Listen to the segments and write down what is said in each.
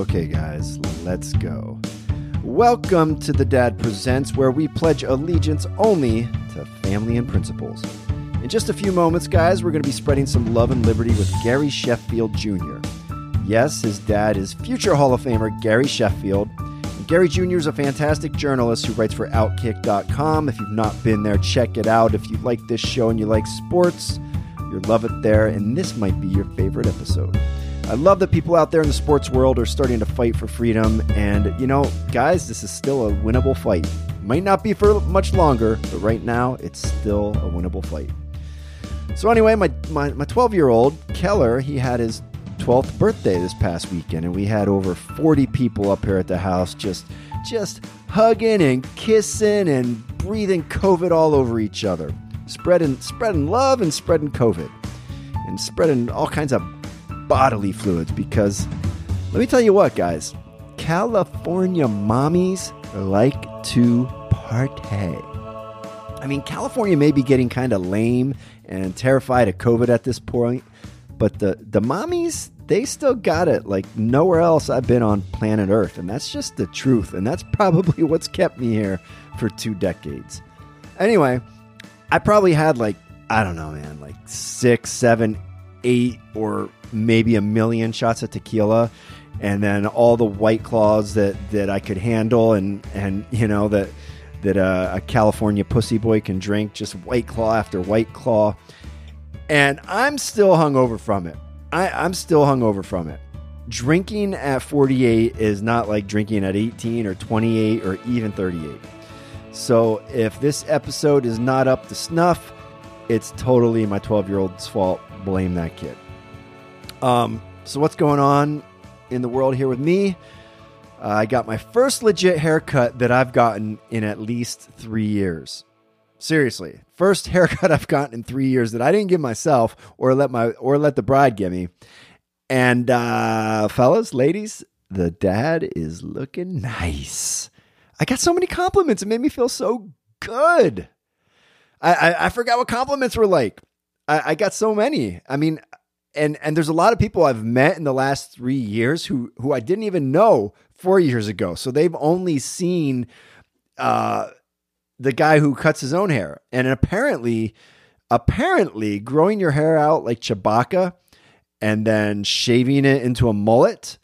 Okay, guys, let's go. Welcome to the Dad Presents, where we pledge allegiance only to family and principles. In just a few moments, guys, we're going to be spreading some love and liberty with Gary Sheffield Jr. Yes, his dad is future Hall of Famer Gary Sheffield. And Gary Jr. is a fantastic journalist who writes for Outkick.com. If you've not been there, check it out. If you like this show and you like sports, you'll love it there, and this might be your favorite episode. I love that people out there in the sports world are starting to fight for freedom. And, you know, guys, this is still a winnable fight. Might not be for much longer, but right now it's still a winnable fight. So, anyway, my, my, my 12 year old, Keller, he had his 12th birthday this past weekend, and we had over 40 people up here at the house just just hugging and kissing and breathing COVID all over each other. Spreading spreading love and spreading COVID. And spreading all kinds of bodily fluids because let me tell you what, guys, California mommies like to partay. I mean, California may be getting kind of lame and terrified of COVID at this point, but the, the mommies, they still got it like nowhere else I've been on planet Earth. And that's just the truth. And that's probably what's kept me here for two decades. Anyway, I probably had like, I don't know, man, like six, seven, eight, or maybe a million shots of tequila and then all the white claws that that I could handle and and you know that that uh, a California pussy boy can drink just white claw after white claw and I'm still hungover from it. I, I'm still hungover from it. Drinking at 48 is not like drinking at 18 or 28 or even 38. So if this episode is not up to snuff, it's totally my 12 year old's fault. Blame that kid. Um, so what's going on in the world here with me? Uh, I got my first legit haircut that I've gotten in at least three years. Seriously, first haircut I've gotten in three years that I didn't give myself or let my or let the bride give me. And uh, fellas, ladies, the dad is looking nice. I got so many compliments; it made me feel so good. I I, I forgot what compliments were like. I, I got so many. I mean, and and there's a lot of people I've met in the last three years who who I didn't even know four years ago. So they've only seen uh, the guy who cuts his own hair, and apparently, apparently, growing your hair out like Chewbacca, and then shaving it into a mullet,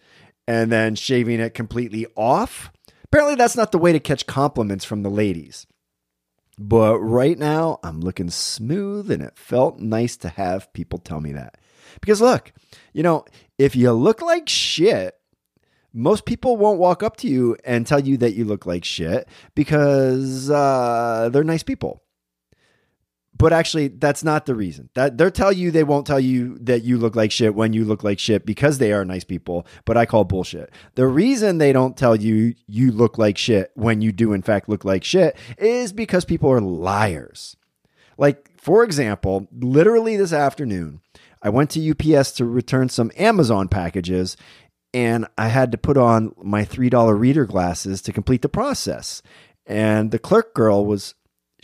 and then shaving it completely off. Apparently, that's not the way to catch compliments from the ladies. But right now, I'm looking smooth, and it felt nice to have people tell me that. Because look, you know, if you look like shit, most people won't walk up to you and tell you that you look like shit because uh, they're nice people. But actually, that's not the reason. That they'll tell you they won't tell you that you look like shit when you look like shit because they are nice people. But I call bullshit. The reason they don't tell you you look like shit when you do in fact look like shit is because people are liars. Like for example, literally this afternoon, I went to UPS to return some Amazon packages and I had to put on my $3 reader glasses to complete the process. And the clerk girl was,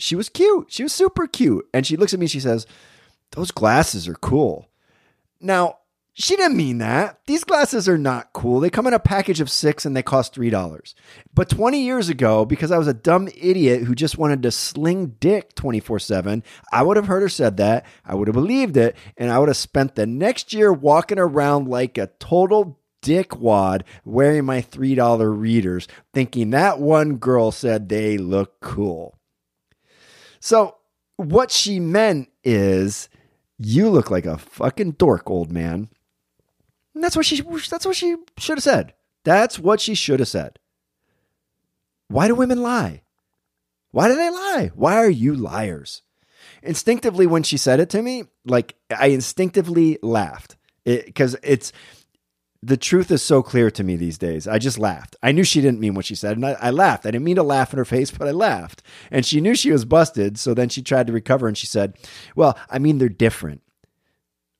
she was cute. She was super cute. And she looks at me and she says, Those glasses are cool. Now, she didn't mean that. These glasses are not cool. They come in a package of six and they cost $3. But 20 years ago, because I was a dumb idiot who just wanted to sling dick 24 7, I would have heard her said that. I would have believed it. And I would have spent the next year walking around like a total dickwad wearing my $3 readers, thinking that one girl said they look cool. So, what she meant is, you look like a fucking dork, old man. And that's what she that's what she should have said. That's what she should have said. Why do women lie? Why do they lie? Why are you liars? Instinctively when she said it to me, like I instinctively laughed. It, cuz it's the truth is so clear to me these days. I just laughed. I knew she didn't mean what she said, and I, I, laughed. I didn't mean to laugh in her face, but I laughed. And she knew she was busted, so then she tried to recover and she said, Well, I mean, they're different.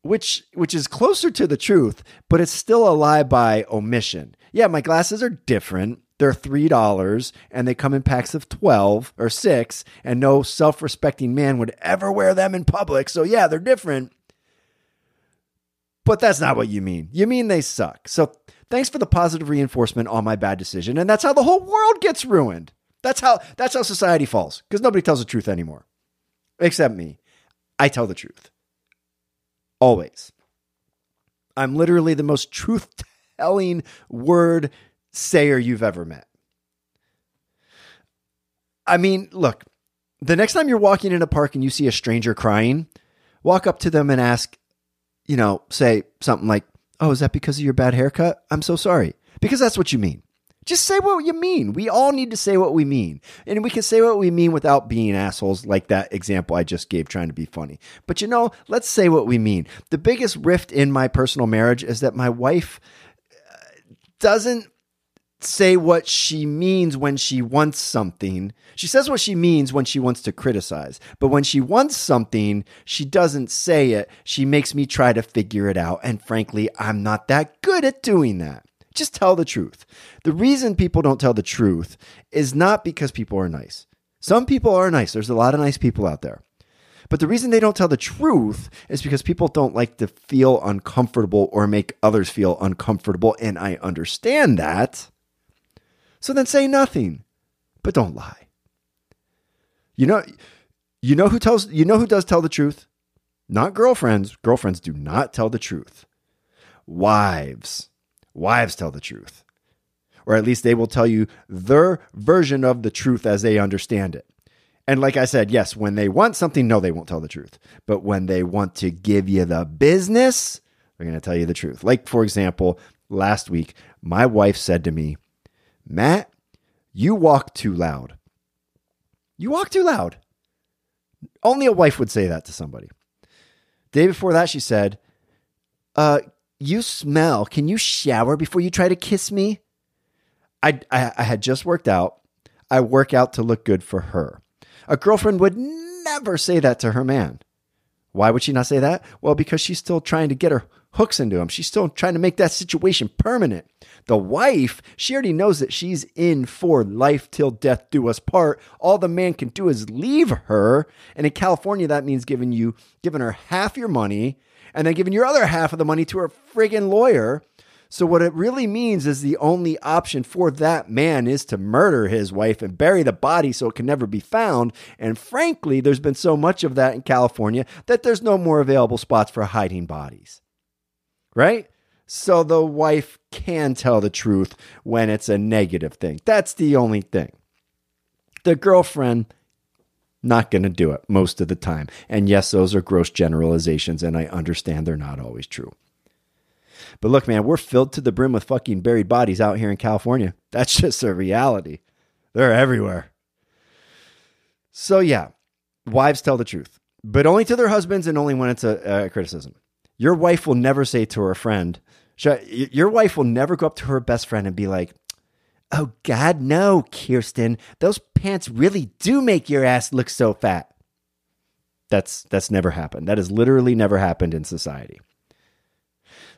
Which which is closer to the truth, but it's still a lie by omission. Yeah, my glasses are different. They're three dollars and they come in packs of twelve or six, and no self-respecting man would ever wear them in public. So yeah, they're different but that's not what you mean. You mean they suck. So thanks for the positive reinforcement on my bad decision. And that's how the whole world gets ruined. That's how that's how society falls because nobody tells the truth anymore, except me. I tell the truth always. I'm literally the most truth telling word sayer you've ever met. I mean, look, the next time you're walking in a park and you see a stranger crying, walk up to them and ask, you know, say something like, Oh, is that because of your bad haircut? I'm so sorry. Because that's what you mean. Just say what you mean. We all need to say what we mean. And we can say what we mean without being assholes, like that example I just gave trying to be funny. But you know, let's say what we mean. The biggest rift in my personal marriage is that my wife uh, doesn't say what she means when she wants something. She says what she means when she wants to criticize. But when she wants something, she doesn't say it. She makes me try to figure it out. And frankly, I'm not that good at doing that. Just tell the truth. The reason people don't tell the truth is not because people are nice. Some people are nice. There's a lot of nice people out there. But the reason they don't tell the truth is because people don't like to feel uncomfortable or make others feel uncomfortable. And I understand that. So then say nothing, but don't lie. You know, you know who tells you know who does tell the truth? Not girlfriends. Girlfriends do not tell the truth. Wives. Wives tell the truth. Or at least they will tell you their version of the truth as they understand it. And like I said, yes, when they want something, no, they won't tell the truth. But when they want to give you the business, they're going to tell you the truth. Like, for example, last week, my wife said to me, Matt, you walk too loud. You walk too loud. Only a wife would say that to somebody. Day before that, she said, uh, you smell. Can you shower before you try to kiss me? I, I, I had just worked out. I work out to look good for her. A girlfriend would never say that to her man. Why would she not say that? Well, because she's still trying to get her hooks into him. She's still trying to make that situation permanent. The wife, she already knows that she's in for life till death do us part. All the man can do is leave her. And in California, that means giving you giving her half your money and then giving your other half of the money to her friggin' lawyer. So what it really means is the only option for that man is to murder his wife and bury the body so it can never be found. And frankly, there's been so much of that in California that there's no more available spots for hiding bodies. Right? So the wife can tell the truth when it's a negative thing. That's the only thing. The girlfriend, not going to do it most of the time. And yes, those are gross generalizations, and I understand they're not always true. But look, man, we're filled to the brim with fucking buried bodies out here in California. That's just a reality. They're everywhere. So, yeah, wives tell the truth, but only to their husbands and only when it's a, a criticism. Your wife will never say to her friend, your wife will never go up to her best friend and be like, Oh, God, no, Kirsten. Those pants really do make your ass look so fat. That's that's never happened. That has literally never happened in society.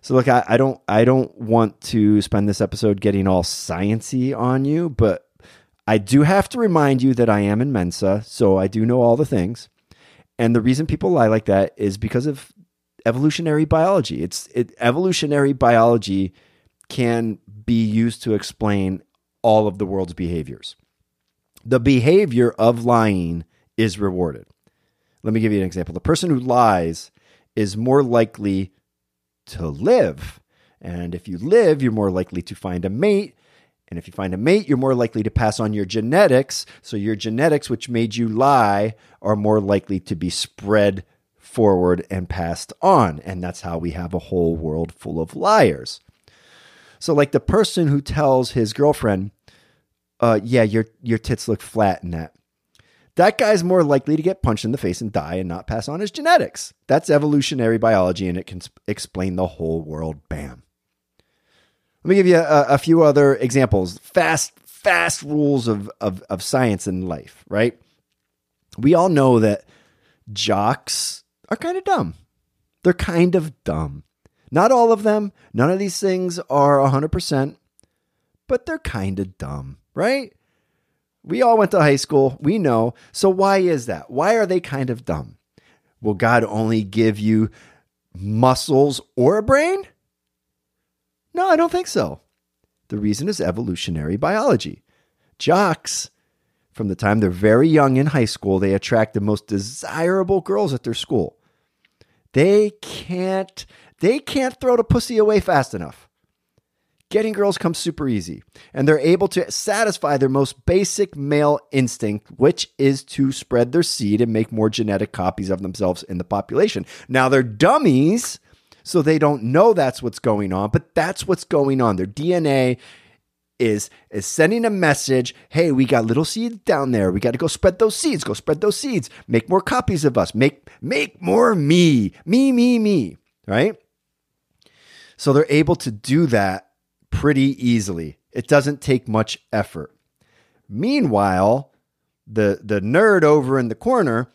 So look, I, I don't I don't want to spend this episode getting all sciency on you, but I do have to remind you that I am in Mensa, so I do know all the things. And the reason people lie like that is because of evolutionary biology. It's it, evolutionary biology can be used to explain all of the world's behaviors. The behavior of lying is rewarded. Let me give you an example. The person who lies is more likely to live. And if you live, you're more likely to find a mate. And if you find a mate, you're more likely to pass on your genetics. So your genetics, which made you lie, are more likely to be spread forward and passed on. And that's how we have a whole world full of liars. So, like the person who tells his girlfriend, uh, yeah, your, your tits look flat in that. That guy's more likely to get punched in the face and die and not pass on his genetics. That's evolutionary biology and it can explain the whole world. Bam. Let me give you a, a few other examples. Fast, fast rules of, of, of science and life, right? We all know that jocks are kind of dumb. They're kind of dumb. Not all of them. None of these things are 100%, but they're kind of dumb, right? We all went to high school. We know. So why is that? Why are they kind of dumb? Will God only give you muscles or a brain? No, I don't think so. The reason is evolutionary biology. Jocks, from the time they're very young in high school, they attract the most desirable girls at their school. They can't they can't throw the pussy away fast enough. Getting girls comes super easy, and they're able to satisfy their most basic male instinct, which is to spread their seed and make more genetic copies of themselves in the population. Now, they're dummies, so they don't know that's what's going on, but that's what's going on. Their DNA is is sending a message hey we got little seeds down there. We got to go spread those seeds. Go spread those seeds. Make more copies of us. Make make more me. Me me me. Right? So they're able to do that pretty easily. It doesn't take much effort. Meanwhile the the nerd over in the corner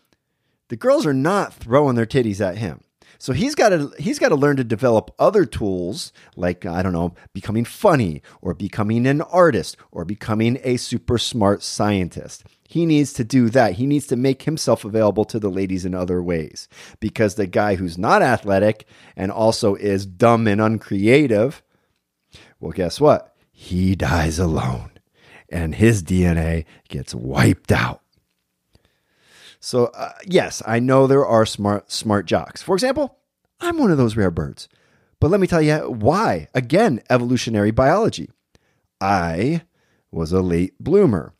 the girls are not throwing their titties at him so he's got to he's got to learn to develop other tools like I don't know, becoming funny or becoming an artist or becoming a super smart scientist. He needs to do that. He needs to make himself available to the ladies in other ways because the guy who's not athletic and also is dumb and uncreative, well guess what? He dies alone and his DNA gets wiped out. So uh, yes, I know there are smart smart jocks. For example, I'm one of those rare birds. But let me tell you why. Again, evolutionary biology. I was a late bloomer.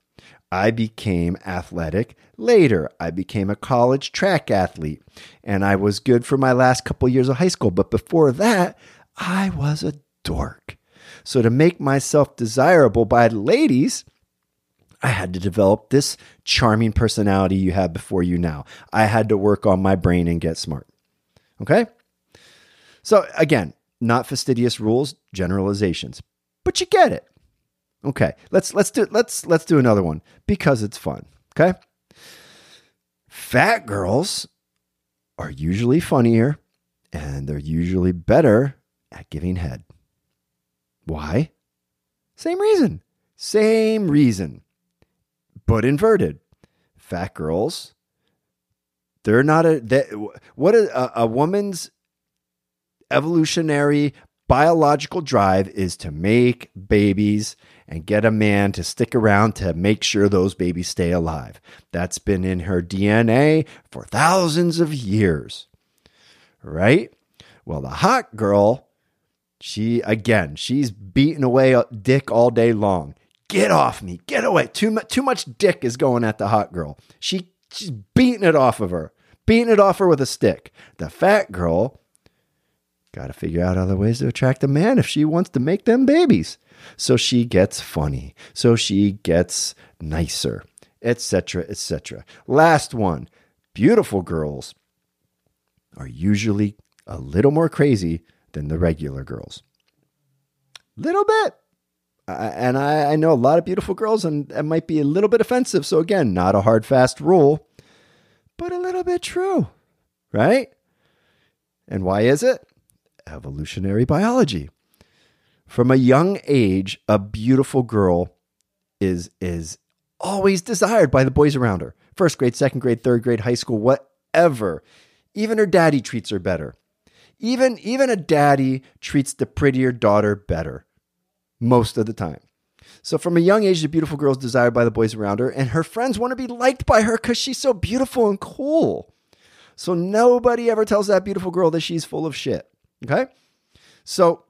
I became athletic later. I became a college track athlete and I was good for my last couple years of high school. But before that, I was a dork. So to make myself desirable by ladies, I had to develop this charming personality you have before you now. I had to work on my brain and get smart. Okay? So again, not fastidious rules, generalizations. But you get it. Okay. Let's let's do let's let's do another one because it's fun. Okay? Fat girls are usually funnier and they're usually better at giving head. Why? Same reason. Same reason but inverted. Fat girls, they're not a they, what a, a woman's evolutionary biological drive is to make babies and get a man to stick around to make sure those babies stay alive. That's been in her DNA for thousands of years. Right? Well, the hot girl, she again, she's beating away dick all day long. Get off me. Get away. Too much too much dick is going at the hot girl. She she's beating it off of her. Beating it off her with a stick. The fat girl got to figure out other ways to attract a man if she wants to make them babies. So she gets funny. So she gets nicer, etc., etc. Last one. Beautiful girls are usually a little more crazy than the regular girls. Little bit and I, I, know a lot of beautiful girls, and it might be a little bit offensive. So, again, not a hard, fast rule, but a little bit true, right? And why is it? Evolutionary biology. From a young age, a beautiful girl is, is always desired by the boys around her. First grade, second grade, third grade, high school, whatever. Even her daddy treats her better. Even, even a daddy treats the prettier daughter better most of the time. So, from a young age, the beautiful girl is desired by the boys around her, and her friends want to be liked by her because she's so beautiful and cool. So, nobody ever tells that beautiful girl that she's full of shit. Okay? So,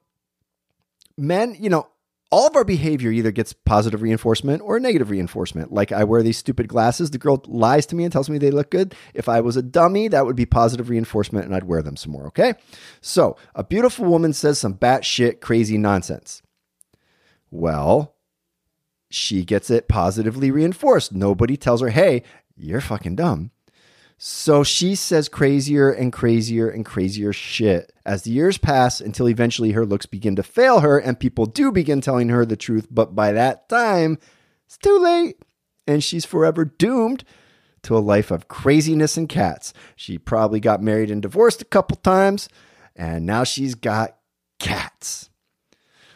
men, you know, all of our behavior either gets positive reinforcement or negative reinforcement. Like I wear these stupid glasses, the girl lies to me and tells me they look good. If I was a dummy, that would be positive reinforcement and I'd wear them some more, okay? So, a beautiful woman says some batshit crazy nonsense. Well, she gets it positively reinforced. Nobody tells her, hey, you're fucking dumb. So she says crazier and crazier and crazier shit as the years pass until eventually her looks begin to fail her and people do begin telling her the truth. But by that time, it's too late and she's forever doomed to a life of craziness and cats. She probably got married and divorced a couple times and now she's got cats.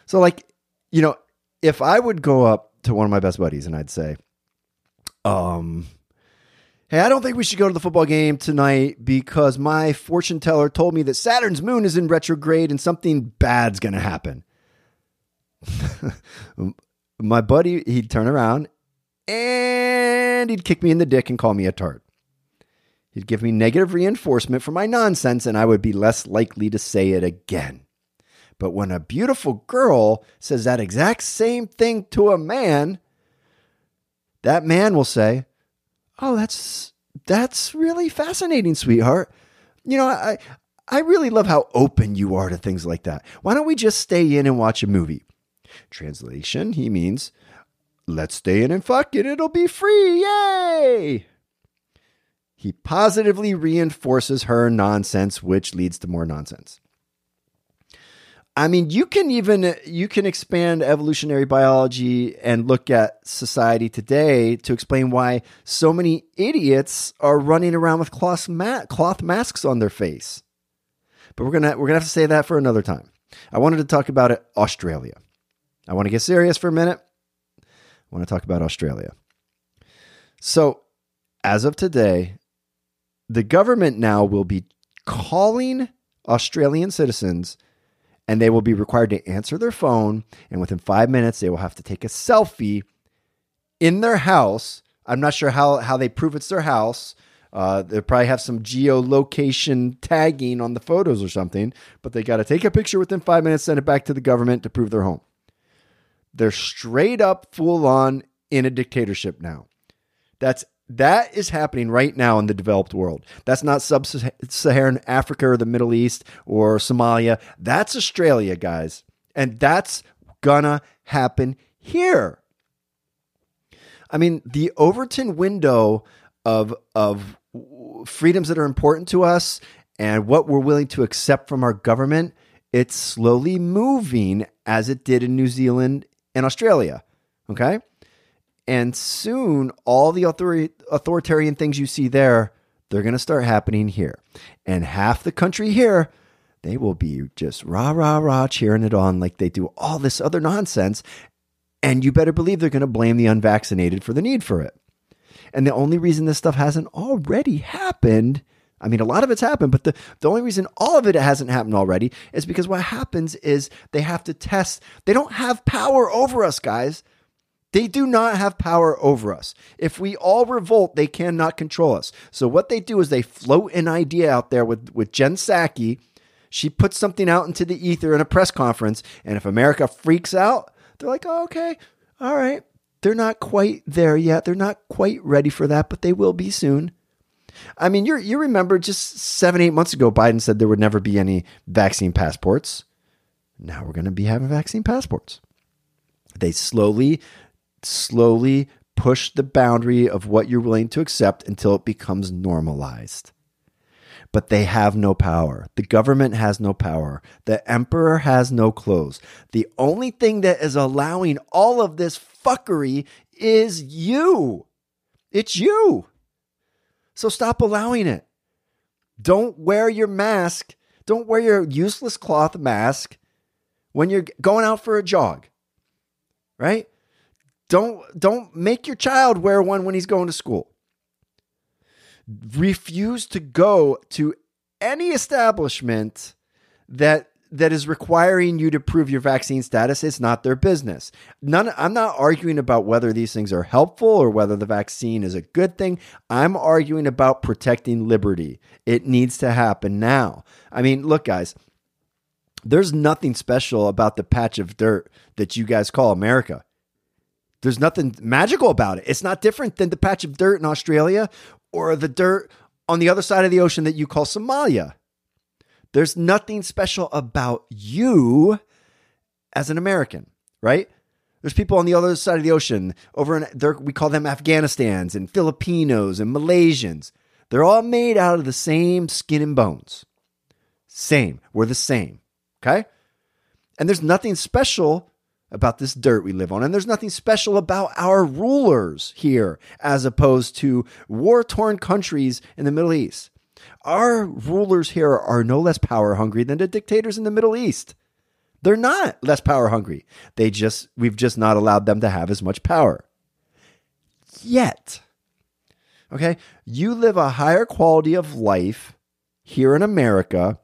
So, like, you know, if I would go up to one of my best buddies and I'd say, um, Hey, I don't think we should go to the football game tonight because my fortune teller told me that Saturn's moon is in retrograde and something bad's going to happen. my buddy, he'd turn around and he'd kick me in the dick and call me a tart. He'd give me negative reinforcement for my nonsense, and I would be less likely to say it again. But when a beautiful girl says that exact same thing to a man, that man will say, "Oh, that's that's really fascinating, sweetheart. You know, I I really love how open you are to things like that. Why don't we just stay in and watch a movie?" Translation, he means, "Let's stay in and fuck it. It'll be free. Yay!" He positively reinforces her nonsense, which leads to more nonsense. I mean, you can even uh, you can expand evolutionary biology and look at society today to explain why so many idiots are running around with cloth, ma- cloth masks on their face. But we're gonna we're gonna have to say that for another time. I wanted to talk about it, Australia. I want to get serious for a minute. I want to talk about Australia. So, as of today, the government now will be calling Australian citizens and they will be required to answer their phone. And within five minutes, they will have to take a selfie in their house. I'm not sure how, how they prove it's their house. Uh, they probably have some geolocation tagging on the photos or something, but they got to take a picture within five minutes, send it back to the government to prove their home. They're straight up full on in a dictatorship now. That's that is happening right now in the developed world. That's not sub Saharan Africa or the Middle East or Somalia. That's Australia, guys. And that's gonna happen here. I mean, the Overton window of, of freedoms that are important to us and what we're willing to accept from our government, it's slowly moving as it did in New Zealand and Australia. Okay. And soon, all the author- authoritarian things you see there, they're going to start happening here. And half the country here, they will be just rah, rah, rah, cheering it on like they do all this other nonsense. And you better believe they're going to blame the unvaccinated for the need for it. And the only reason this stuff hasn't already happened, I mean, a lot of it's happened, but the, the only reason all of it hasn't happened already is because what happens is they have to test. They don't have power over us, guys. They do not have power over us. If we all revolt, they cannot control us. So what they do is they float an idea out there with, with Jen Psaki. She puts something out into the ether in a press conference, and if America freaks out, they're like, oh, okay, all right. They're not quite there yet. They're not quite ready for that, but they will be soon. I mean, you you remember just seven, eight months ago, Biden said there would never be any vaccine passports. Now we're going to be having vaccine passports. They slowly slowly push the boundary of what you're willing to accept until it becomes normalized. But they have no power. The government has no power. The emperor has no clothes. The only thing that is allowing all of this fuckery is you. It's you. So stop allowing it. Don't wear your mask. Don't wear your useless cloth mask when you're going out for a jog. Right? Don't don't make your child wear one when he's going to school. Refuse to go to any establishment that that is requiring you to prove your vaccine status. It's not their business. None i'm not arguing about whether these things are helpful or whether the vaccine is a good thing. I'm arguing about protecting liberty. It needs to happen now. I mean look guys there's nothing special about the patch of dirt that you guys call america there's nothing magical about it. It's not different than the patch of dirt in Australia or the dirt on the other side of the ocean that you call Somalia. There's nothing special about you as an American, right? There's people on the other side of the ocean over in there we call them Afghanistans and Filipinos and Malaysians. They're all made out of the same skin and bones. Same. We're the same. Okay? And there's nothing special about this dirt we live on. And there's nothing special about our rulers here as opposed to war torn countries in the Middle East. Our rulers here are no less power hungry than the dictators in the Middle East. They're not less power hungry. They just, we've just not allowed them to have as much power. Yet. Okay? You live a higher quality of life here in America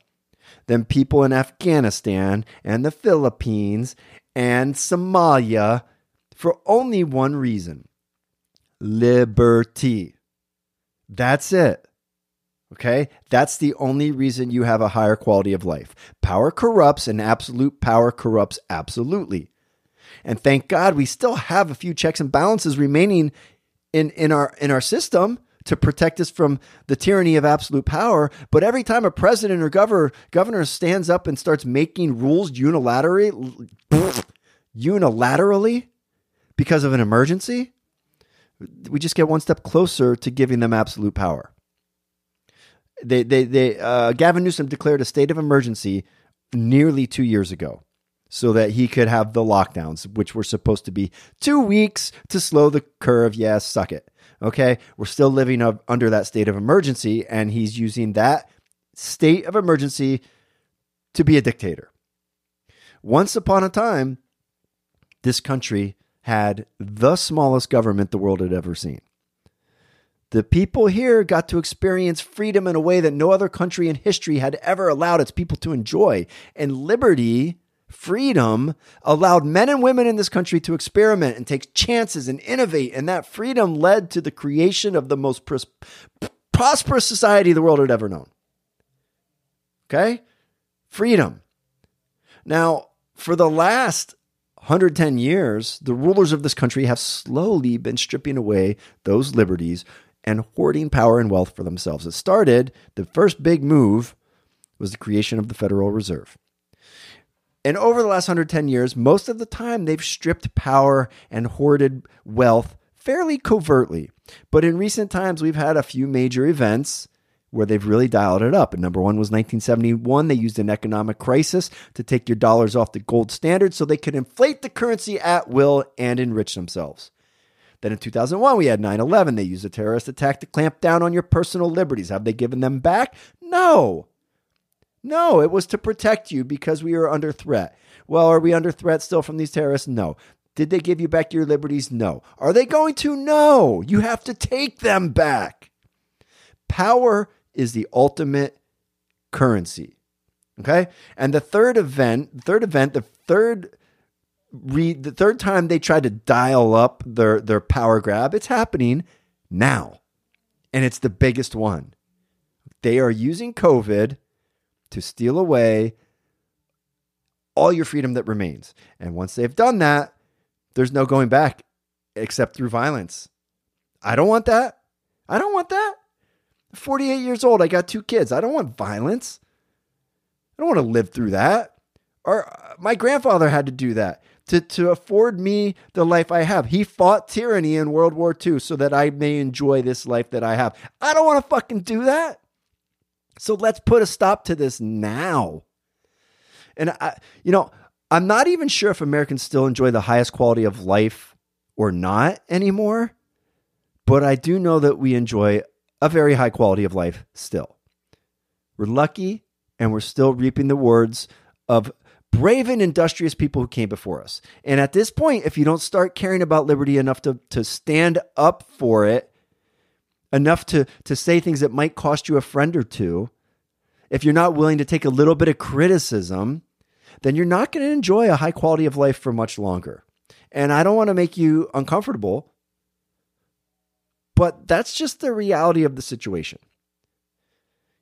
than people in Afghanistan and the Philippines and Somalia for only one reason liberty. That's it. Okay? That's the only reason you have a higher quality of life. Power corrupts, and absolute power corrupts absolutely. And thank God we still have a few checks and balances remaining in, in our in our system to protect us from the tyranny of absolute power. But every time a president or governor governor stands up and starts making rules unilaterally unilaterally because of an emergency, we just get one step closer to giving them absolute power. They, they, they, uh, Gavin Newsom declared a state of emergency nearly two years ago so that he could have the lockdowns, which were supposed to be two weeks to slow the curve. Yes, yeah, suck it. Okay. We're still living up under that state of emergency, and he's using that state of emergency to be a dictator. Once upon a time, this country had the smallest government the world had ever seen. The people here got to experience freedom in a way that no other country in history had ever allowed its people to enjoy. And liberty, freedom, allowed men and women in this country to experiment and take chances and innovate. And that freedom led to the creation of the most pros- prosperous society the world had ever known. Okay? Freedom. Now, for the last 110 years, the rulers of this country have slowly been stripping away those liberties and hoarding power and wealth for themselves. It started, the first big move was the creation of the Federal Reserve. And over the last 110 years, most of the time they've stripped power and hoarded wealth fairly covertly. But in recent times, we've had a few major events where they've really dialed it up. And number one was 1971. They used an economic crisis to take your dollars off the gold standard so they could inflate the currency at will and enrich themselves. Then in 2001, we had 9 11. They used a terrorist attack to clamp down on your personal liberties. Have they given them back? No. No, it was to protect you because we were under threat. Well, are we under threat still from these terrorists? No. Did they give you back your liberties? No. Are they going to? No. You have to take them back. Power is the ultimate currency. Okay? And the third event, third event, the third read the third time they tried to dial up their their power grab, it's happening now. And it's the biggest one. They are using COVID to steal away all your freedom that remains. And once they've done that, there's no going back except through violence. I don't want that. I don't want that. 48 years old. I got two kids. I don't want violence. I don't want to live through that. Or uh, my grandfather had to do that to, to afford me the life I have. He fought tyranny in World War II so that I may enjoy this life that I have. I don't want to fucking do that. So let's put a stop to this now. And I, you know, I'm not even sure if Americans still enjoy the highest quality of life or not anymore, but I do know that we enjoy a very high quality of life still. We're lucky and we're still reaping the rewards of brave and industrious people who came before us. And at this point, if you don't start caring about liberty enough to, to stand up for it, enough to, to say things that might cost you a friend or two, if you're not willing to take a little bit of criticism, then you're not going to enjoy a high quality of life for much longer. And I don't want to make you uncomfortable, but that's just the reality of the situation.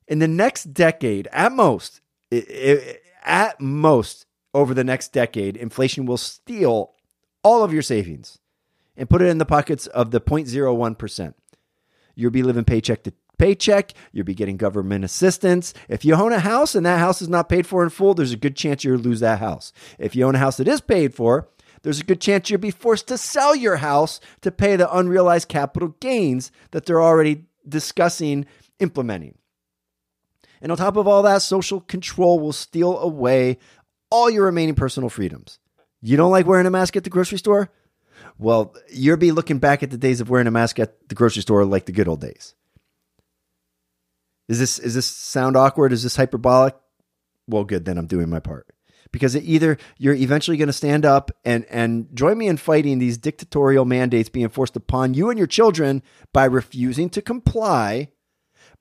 In the next decade, at most, it, it, at most, over the next decade, inflation will steal all of your savings and put it in the pockets of the 0.01%. You'll be living paycheck to paycheck. You'll be getting government assistance. If you own a house and that house is not paid for in full, there's a good chance you'll lose that house. If you own a house that is paid for, there's a good chance you'll be forced to sell your house to pay the unrealized capital gains that they're already discussing implementing. And on top of all that, social control will steal away all your remaining personal freedoms. You don't like wearing a mask at the grocery store? Well, you'll be looking back at the days of wearing a mask at the grocery store like the good old days. Is this is this sound awkward? Is this hyperbolic? Well, good, then I'm doing my part. because either you're eventually going to stand up and and join me in fighting these dictatorial mandates being forced upon you and your children by refusing to comply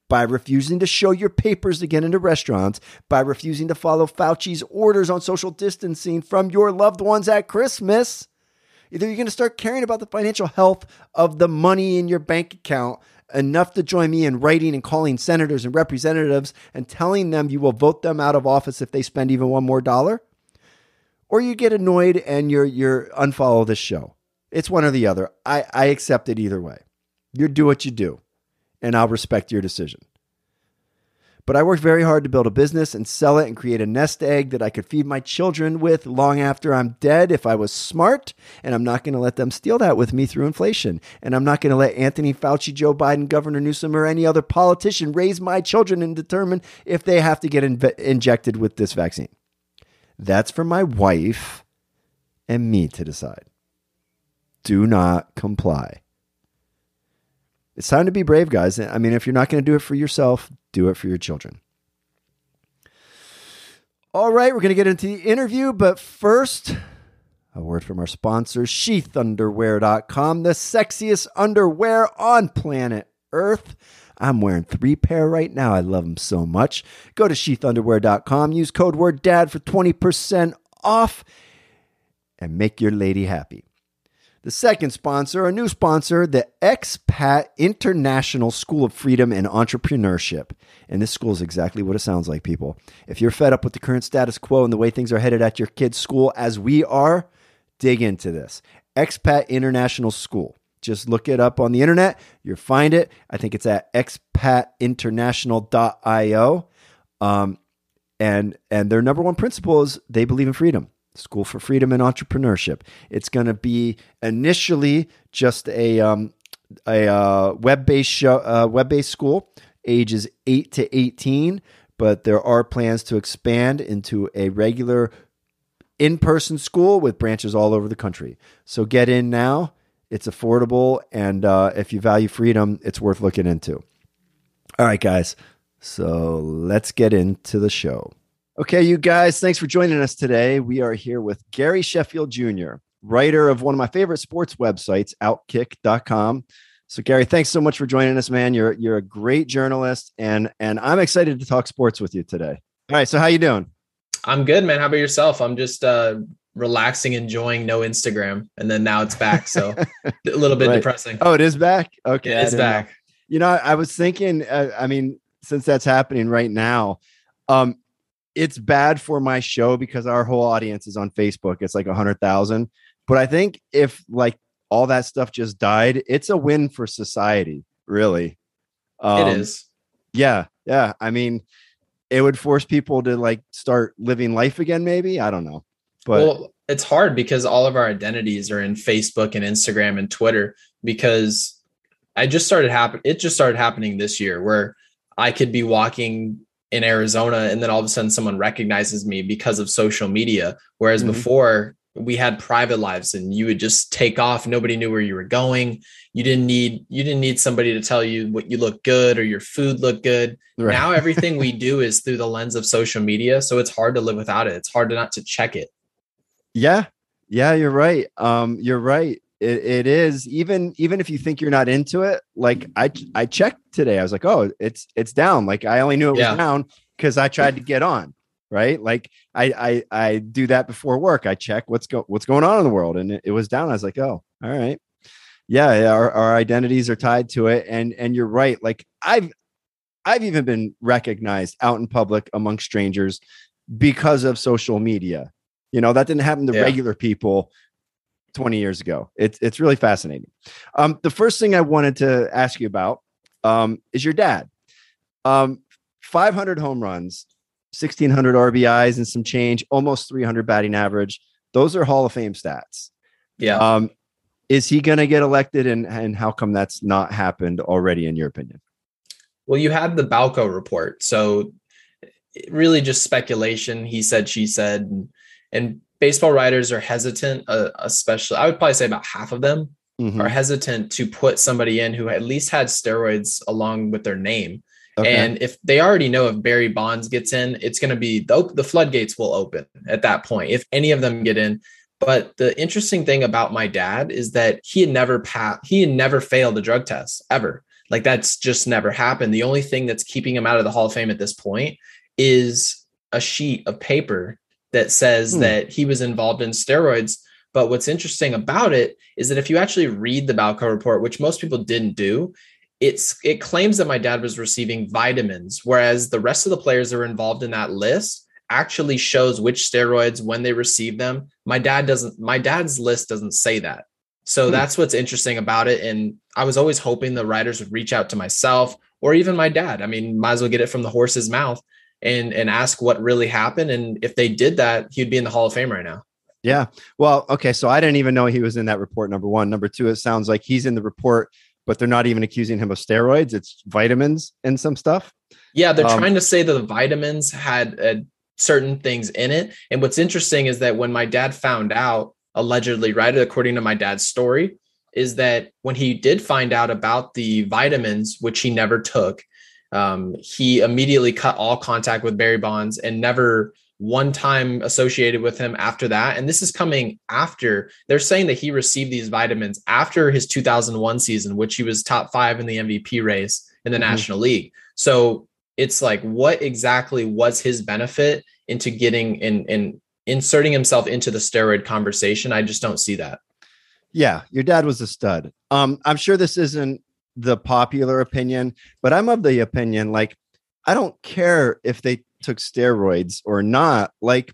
by refusing to show your papers to get into restaurants, by refusing to follow Fauci's orders on social distancing from your loved ones at Christmas. Either you're going to start caring about the financial health of the money in your bank account enough to join me in writing and calling senators and representatives and telling them you will vote them out of office if they spend even one more dollar, or you get annoyed and you're you're unfollow this show. It's one or the other. I, I accept it either way. You do what you do, and I'll respect your decision. But I worked very hard to build a business and sell it and create a nest egg that I could feed my children with long after I'm dead if I was smart. And I'm not going to let them steal that with me through inflation. And I'm not going to let Anthony Fauci, Joe Biden, Governor Newsom, or any other politician raise my children and determine if they have to get injected with this vaccine. That's for my wife and me to decide. Do not comply. It's time to be brave, guys. I mean, if you're not going to do it for yourself, do it for your children. All right, we're going to get into the interview, but first, a word from our sponsor, sheathunderwear.com, the sexiest underwear on planet Earth. I'm wearing three pair right now. I love them so much. Go to sheathunderwear.com, use code word DAD for 20% off, and make your lady happy. The second sponsor, a new sponsor, the Expat International School of Freedom and Entrepreneurship. And this school is exactly what it sounds like, people. If you're fed up with the current status quo and the way things are headed at your kid's school, as we are, dig into this. Expat International School. Just look it up on the internet. You'll find it. I think it's at expatinternational.io. Um, and and their number one principle is they believe in freedom. School for Freedom and Entrepreneurship. It's going to be initially just a um, a uh, web based show, uh, web based school, ages eight to eighteen. But there are plans to expand into a regular in person school with branches all over the country. So get in now. It's affordable, and uh, if you value freedom, it's worth looking into. All right, guys. So let's get into the show. Okay, you guys, thanks for joining us today. We are here with Gary Sheffield Jr., writer of one of my favorite sports websites, outkick.com. So Gary, thanks so much for joining us, man. You're you're a great journalist and and I'm excited to talk sports with you today. All right, so how you doing? I'm good, man. How about yourself? I'm just uh relaxing, enjoying no Instagram, and then now it's back. So a little bit right. depressing. Oh, it is back. Okay, yeah, it's back. Know. You know, I was thinking. Uh, I mean, since that's happening right now, um, it's bad for my show because our whole audience is on Facebook. It's like a hundred thousand. But I think if like all that stuff just died, it's a win for society, really. Um, it is. Yeah. Yeah. I mean, it would force people to like start living life again, maybe. I don't know. But well, it's hard because all of our identities are in Facebook and Instagram and Twitter because I just started happen it just started happening this year where I could be walking in Arizona and then all of a sudden someone recognizes me because of social media. Whereas mm-hmm. before we had private lives and you would just take off. Nobody knew where you were going. You didn't need you didn't need somebody to tell you what you look good or your food looked good. Right. Now everything we do is through the lens of social media. So it's hard to live without it. It's hard to not to check it. Yeah. Yeah, you're right. Um, you're right. It, it is even even if you think you're not into it like i i checked today i was like oh it's it's down. Like i only knew it was down because i tried to get on right? Like I, I i do that before work i check what's go what's going on in the world and it, it was down i was like oh all right. Yeah our, our identities are tied to it and and you're right like i've i've even been recognized out in public among strangers because of social media. You know that didn't happen to yeah. regular people 20 years ago. It's it's really fascinating. Um, the first thing I wanted to ask you about um, is your dad. Um, 500 home runs, 1600 RBIs and some change, almost 300 batting average. Those are Hall of Fame stats. Yeah. Um, is he going to get elected, and and how come that's not happened already, in your opinion? Well, you had the Balco report, so really just speculation. He said, she said, and, and baseball writers are hesitant, uh, especially I would probably say about half of them mm-hmm. are hesitant to put somebody in who at least had steroids along with their name. Okay. And if they already know if Barry Bonds gets in, it's going to be the, the floodgates will open at that point if any of them get in. But the interesting thing about my dad is that he had never passed, he had never failed a drug test ever. Like that's just never happened. The only thing that's keeping him out of the Hall of Fame at this point is a sheet of paper that says hmm. that he was involved in steroids. But what's interesting about it is that if you actually read the Balco report, which most people didn't do, it's it claims that my dad was receiving vitamins, whereas the rest of the players that were involved in that list actually shows which steroids when they receive them. My dad doesn't. My dad's list doesn't say that. So hmm. that's what's interesting about it. And I was always hoping the writers would reach out to myself or even my dad. I mean, might as well get it from the horse's mouth and and ask what really happened. And if they did that, he'd be in the Hall of Fame right now. Yeah. Well, okay. So I didn't even know he was in that report. Number one. Number two, it sounds like he's in the report, but they're not even accusing him of steroids. It's vitamins and some stuff. Yeah, they're um, trying to say that the vitamins had uh, certain things in it. And what's interesting is that when my dad found out, allegedly, right, according to my dad's story, is that when he did find out about the vitamins, which he never took, um, he immediately cut all contact with Barry Bonds and never one time associated with him after that. And this is coming after they're saying that he received these vitamins after his 2001 season, which he was top five in the MVP race in the mm-hmm. National League. So it's like, what exactly was his benefit into getting in and inserting himself into the steroid conversation? I just don't see that. Yeah, your dad was a stud. Um, I'm sure this isn't the popular opinion, but I'm of the opinion like I don't care if they took steroids or not. Like,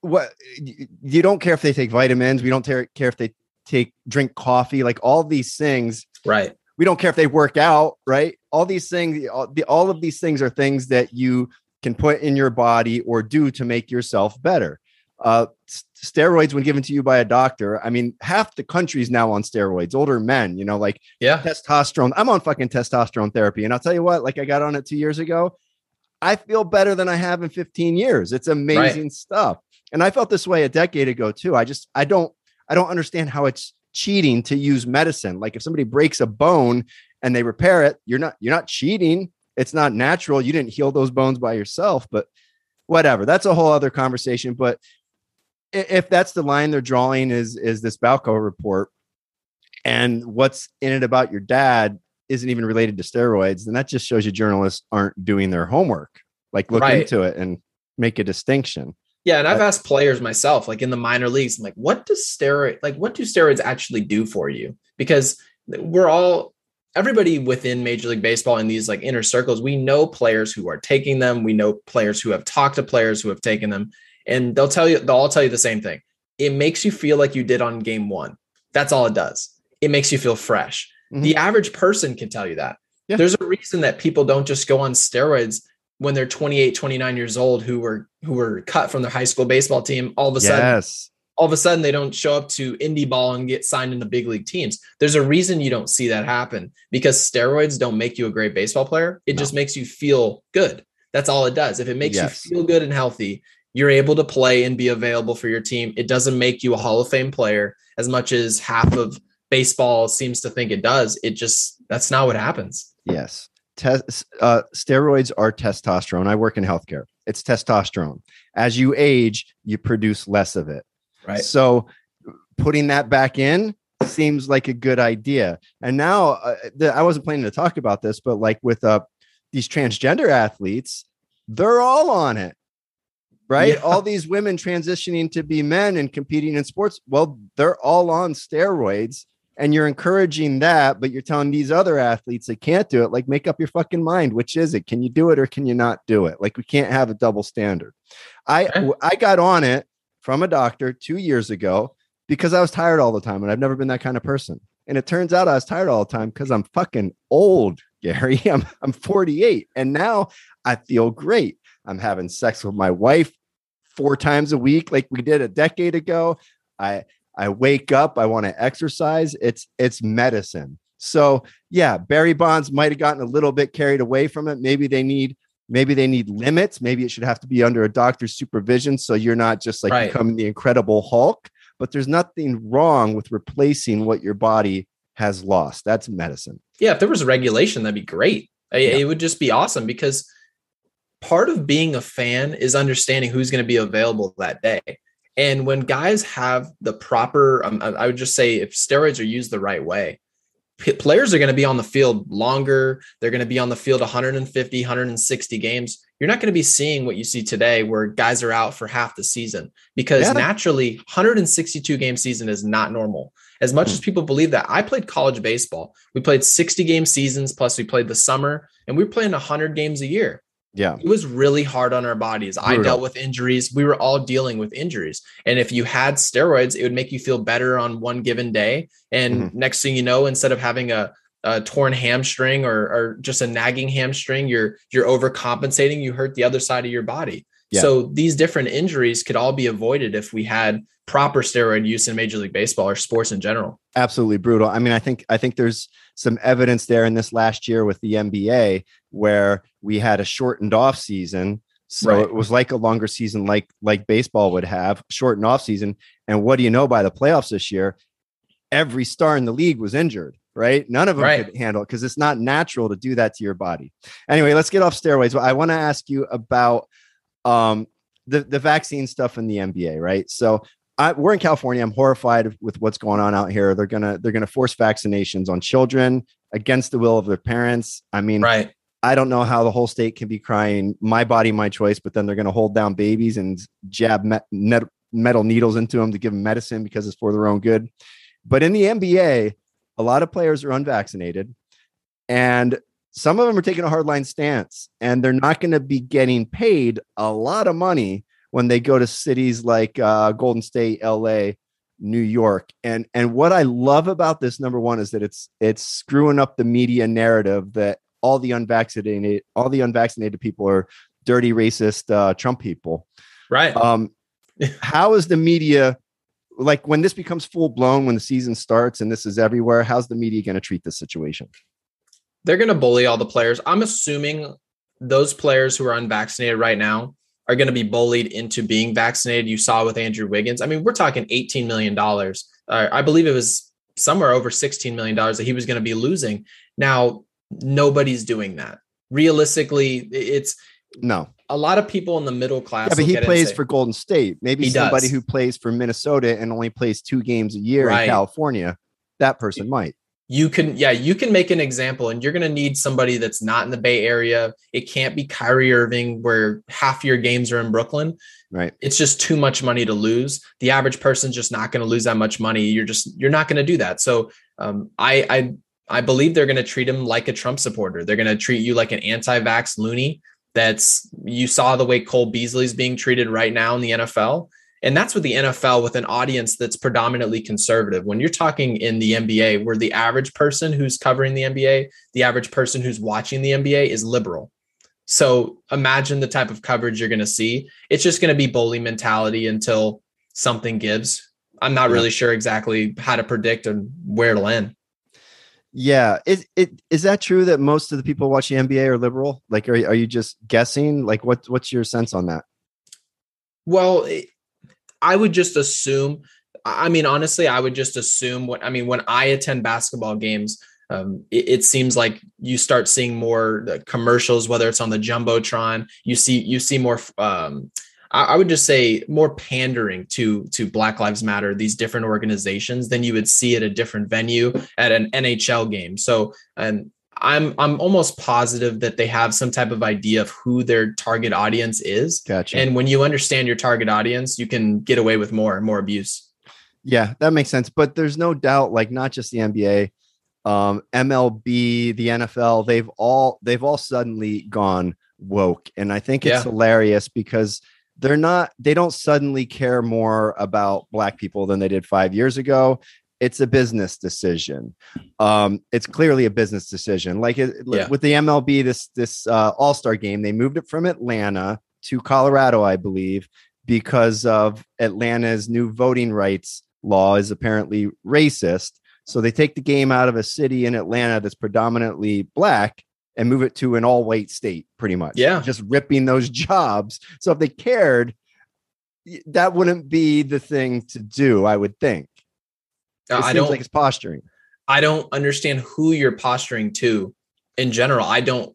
what you don't care if they take vitamins. We don't care if they take drink coffee. Like all these things, right? We don't care if they work out, right? All these things, all, the, all of these things are things that you can put in your body or do to make yourself better. Uh, steroids, when given to you by a doctor, I mean, half the country's now on steroids. Older men, you know, like yeah, testosterone. I'm on fucking testosterone therapy, and I'll tell you what, like I got on it two years ago. I feel better than I have in 15 years. It's amazing right. stuff. And I felt this way a decade ago too. I just I don't I don't understand how it's cheating to use medicine. Like if somebody breaks a bone and they repair it, you're not you're not cheating. It's not natural. You didn't heal those bones by yourself, but whatever. That's a whole other conversation, but if that's the line they're drawing is is this Balco report and what's in it about your dad isn't even related to steroids, then that just shows you journalists aren't doing their homework. Like look right. into it and make a distinction. Yeah, and I've asked players myself, like in the minor leagues, I'm like, what does steroid like what do steroids actually do for you? Because we're all everybody within Major League Baseball in these like inner circles, we know players who are taking them. We know players who have talked to players who have taken them, and they'll tell you, they'll all tell you the same thing. It makes you feel like you did on game one. That's all it does. It makes you feel fresh. Mm-hmm. The average person can tell you that. Yeah. There's a reason that people don't just go on steroids when they're 28, 29 years old who were who were cut from their high school baseball team. All of a sudden, yes. all of a sudden they don't show up to indie ball and get signed in the big league teams. There's a reason you don't see that happen because steroids don't make you a great baseball player. It no. just makes you feel good. That's all it does. If it makes yes. you feel good and healthy, you're able to play and be available for your team. It doesn't make you a Hall of Fame player as much as half of baseball seems to think it does. It just that's not what happens. Yes. Test, uh, steroids are testosterone. I work in healthcare. It's testosterone. As you age, you produce less of it. Right. So putting that back in seems like a good idea. And now uh, the, I wasn't planning to talk about this, but like with uh, these transgender athletes, they're all on it right? Yeah. All these women transitioning to be men and competing in sports, well, they're all on steroids. And you're encouraging that, but you're telling these other athletes they can't do it. Like, make up your fucking mind. Which is it? Can you do it or can you not do it? Like, we can't have a double standard. I okay. I got on it from a doctor two years ago because I was tired all the time, and I've never been that kind of person. And it turns out I was tired all the time because I'm fucking old, Gary. I'm I'm 48, and now I feel great. I'm having sex with my wife four times a week like we did a decade ago. I I wake up, I want to exercise. It's it's medicine. So, yeah, Barry Bonds might have gotten a little bit carried away from it. Maybe they need maybe they need limits. Maybe it should have to be under a doctor's supervision so you're not just like right. becoming the incredible Hulk, but there's nothing wrong with replacing what your body has lost. That's medicine. Yeah, if there was a regulation that'd be great. It, it would just be awesome because part of being a fan is understanding who's going to be available that day. And when guys have the proper, um, I would just say if steroids are used the right way, players are going to be on the field longer. They're going to be on the field 150, 160 games. You're not going to be seeing what you see today where guys are out for half the season because yeah. naturally 162 game season is not normal. As much as hmm. people believe that, I played college baseball. We played 60 game seasons plus we played the summer and we were playing 100 games a year. Yeah. It was really hard on our bodies. Brutal. I dealt with injuries. We were all dealing with injuries. And if you had steroids, it would make you feel better on one given day. And mm-hmm. next thing you know, instead of having a, a torn hamstring or, or just a nagging hamstring, you're you're overcompensating, you hurt the other side of your body. Yeah. So these different injuries could all be avoided if we had proper steroid use in Major League Baseball or sports in general. Absolutely brutal. I mean, I think I think there's some evidence there in this last year with the NBA where we had a shortened off season. So right. it was like a longer season, like like baseball would have, shortened off season. And what do you know by the playoffs this year? Every star in the league was injured, right? None of them right. could handle it because it's not natural to do that to your body. Anyway, let's get off steroids. I want to ask you about um, the the vaccine stuff in the NBA, right? So I, we're in California. I'm horrified with what's going on out here. They're gonna they're gonna force vaccinations on children against the will of their parents. I mean, right. I don't know how the whole state can be crying "my body, my choice," but then they're going to hold down babies and jab met, metal needles into them to give them medicine because it's for their own good. But in the NBA, a lot of players are unvaccinated, and some of them are taking a hardline stance, and they're not going to be getting paid a lot of money when they go to cities like uh, Golden State, LA, New York. And and what I love about this number one is that it's it's screwing up the media narrative that all the unvaccinated all the unvaccinated people are dirty racist uh, Trump people. Right. Um, how is the media like when this becomes full blown when the season starts and this is everywhere? How's the media going to treat this situation? They're going to bully all the players. I'm assuming those players who are unvaccinated right now are going to be bullied into being vaccinated. You saw with Andrew Wiggins. I mean, we're talking $18 million. Uh, I believe it was somewhere over $16 million that he was going to be losing. Now, nobody's doing that. Realistically, it's no. A lot of people in the middle class. Yeah, but he plays say, for Golden State. Maybe somebody does. who plays for Minnesota and only plays two games a year right. in California, that person might you can yeah you can make an example and you're going to need somebody that's not in the bay area. It can't be Kyrie Irving where half your games are in Brooklyn. Right. It's just too much money to lose. The average person's just not going to lose that much money. You're just you're not going to do that. So um, I I I believe they're going to treat him like a Trump supporter. They're going to treat you like an anti-vax loony that's you saw the way Cole Beasley's being treated right now in the NFL and that's with the NFL with an audience that's predominantly conservative. When you're talking in the NBA, where the average person who's covering the NBA, the average person who's watching the NBA is liberal. So imagine the type of coverage you're going to see. It's just going to be bully mentality until something gives. I'm not really sure exactly how to predict and where it'll end. Yeah, is it is that true that most of the people watching NBA are liberal? Like, are are you just guessing? Like, what what's your sense on that? Well, I would just assume. I mean, honestly, I would just assume what I mean when I attend basketball games. Um, it, it, seems like you start seeing more commercials, whether it's on the jumbotron. You see, you see more. Um, I, I would just say more pandering to to Black Lives Matter, these different organizations, than you would see at a different venue at an NHL game. So, and I'm I'm almost positive that they have some type of idea of who their target audience is. Gotcha. And when you understand your target audience, you can get away with more more abuse. Yeah, that makes sense. But there's no doubt, like not just the NBA, um, MLB, the NFL, they've all they've all suddenly gone woke, and I think it's yeah. hilarious because they're not they don't suddenly care more about black people than they did five years ago it's a business decision. Um, it's clearly a business decision. Like it, yeah. with the MLB, this this uh, All Star game, they moved it from Atlanta to Colorado, I believe, because of Atlanta's new voting rights law is apparently racist. So they take the game out of a city in Atlanta that's predominantly black and move it to an all white state, pretty much. Yeah, just ripping those jobs. So if they cared, that wouldn't be the thing to do, I would think. It I don't like it's posturing. I don't understand who you're posturing to in general. I don't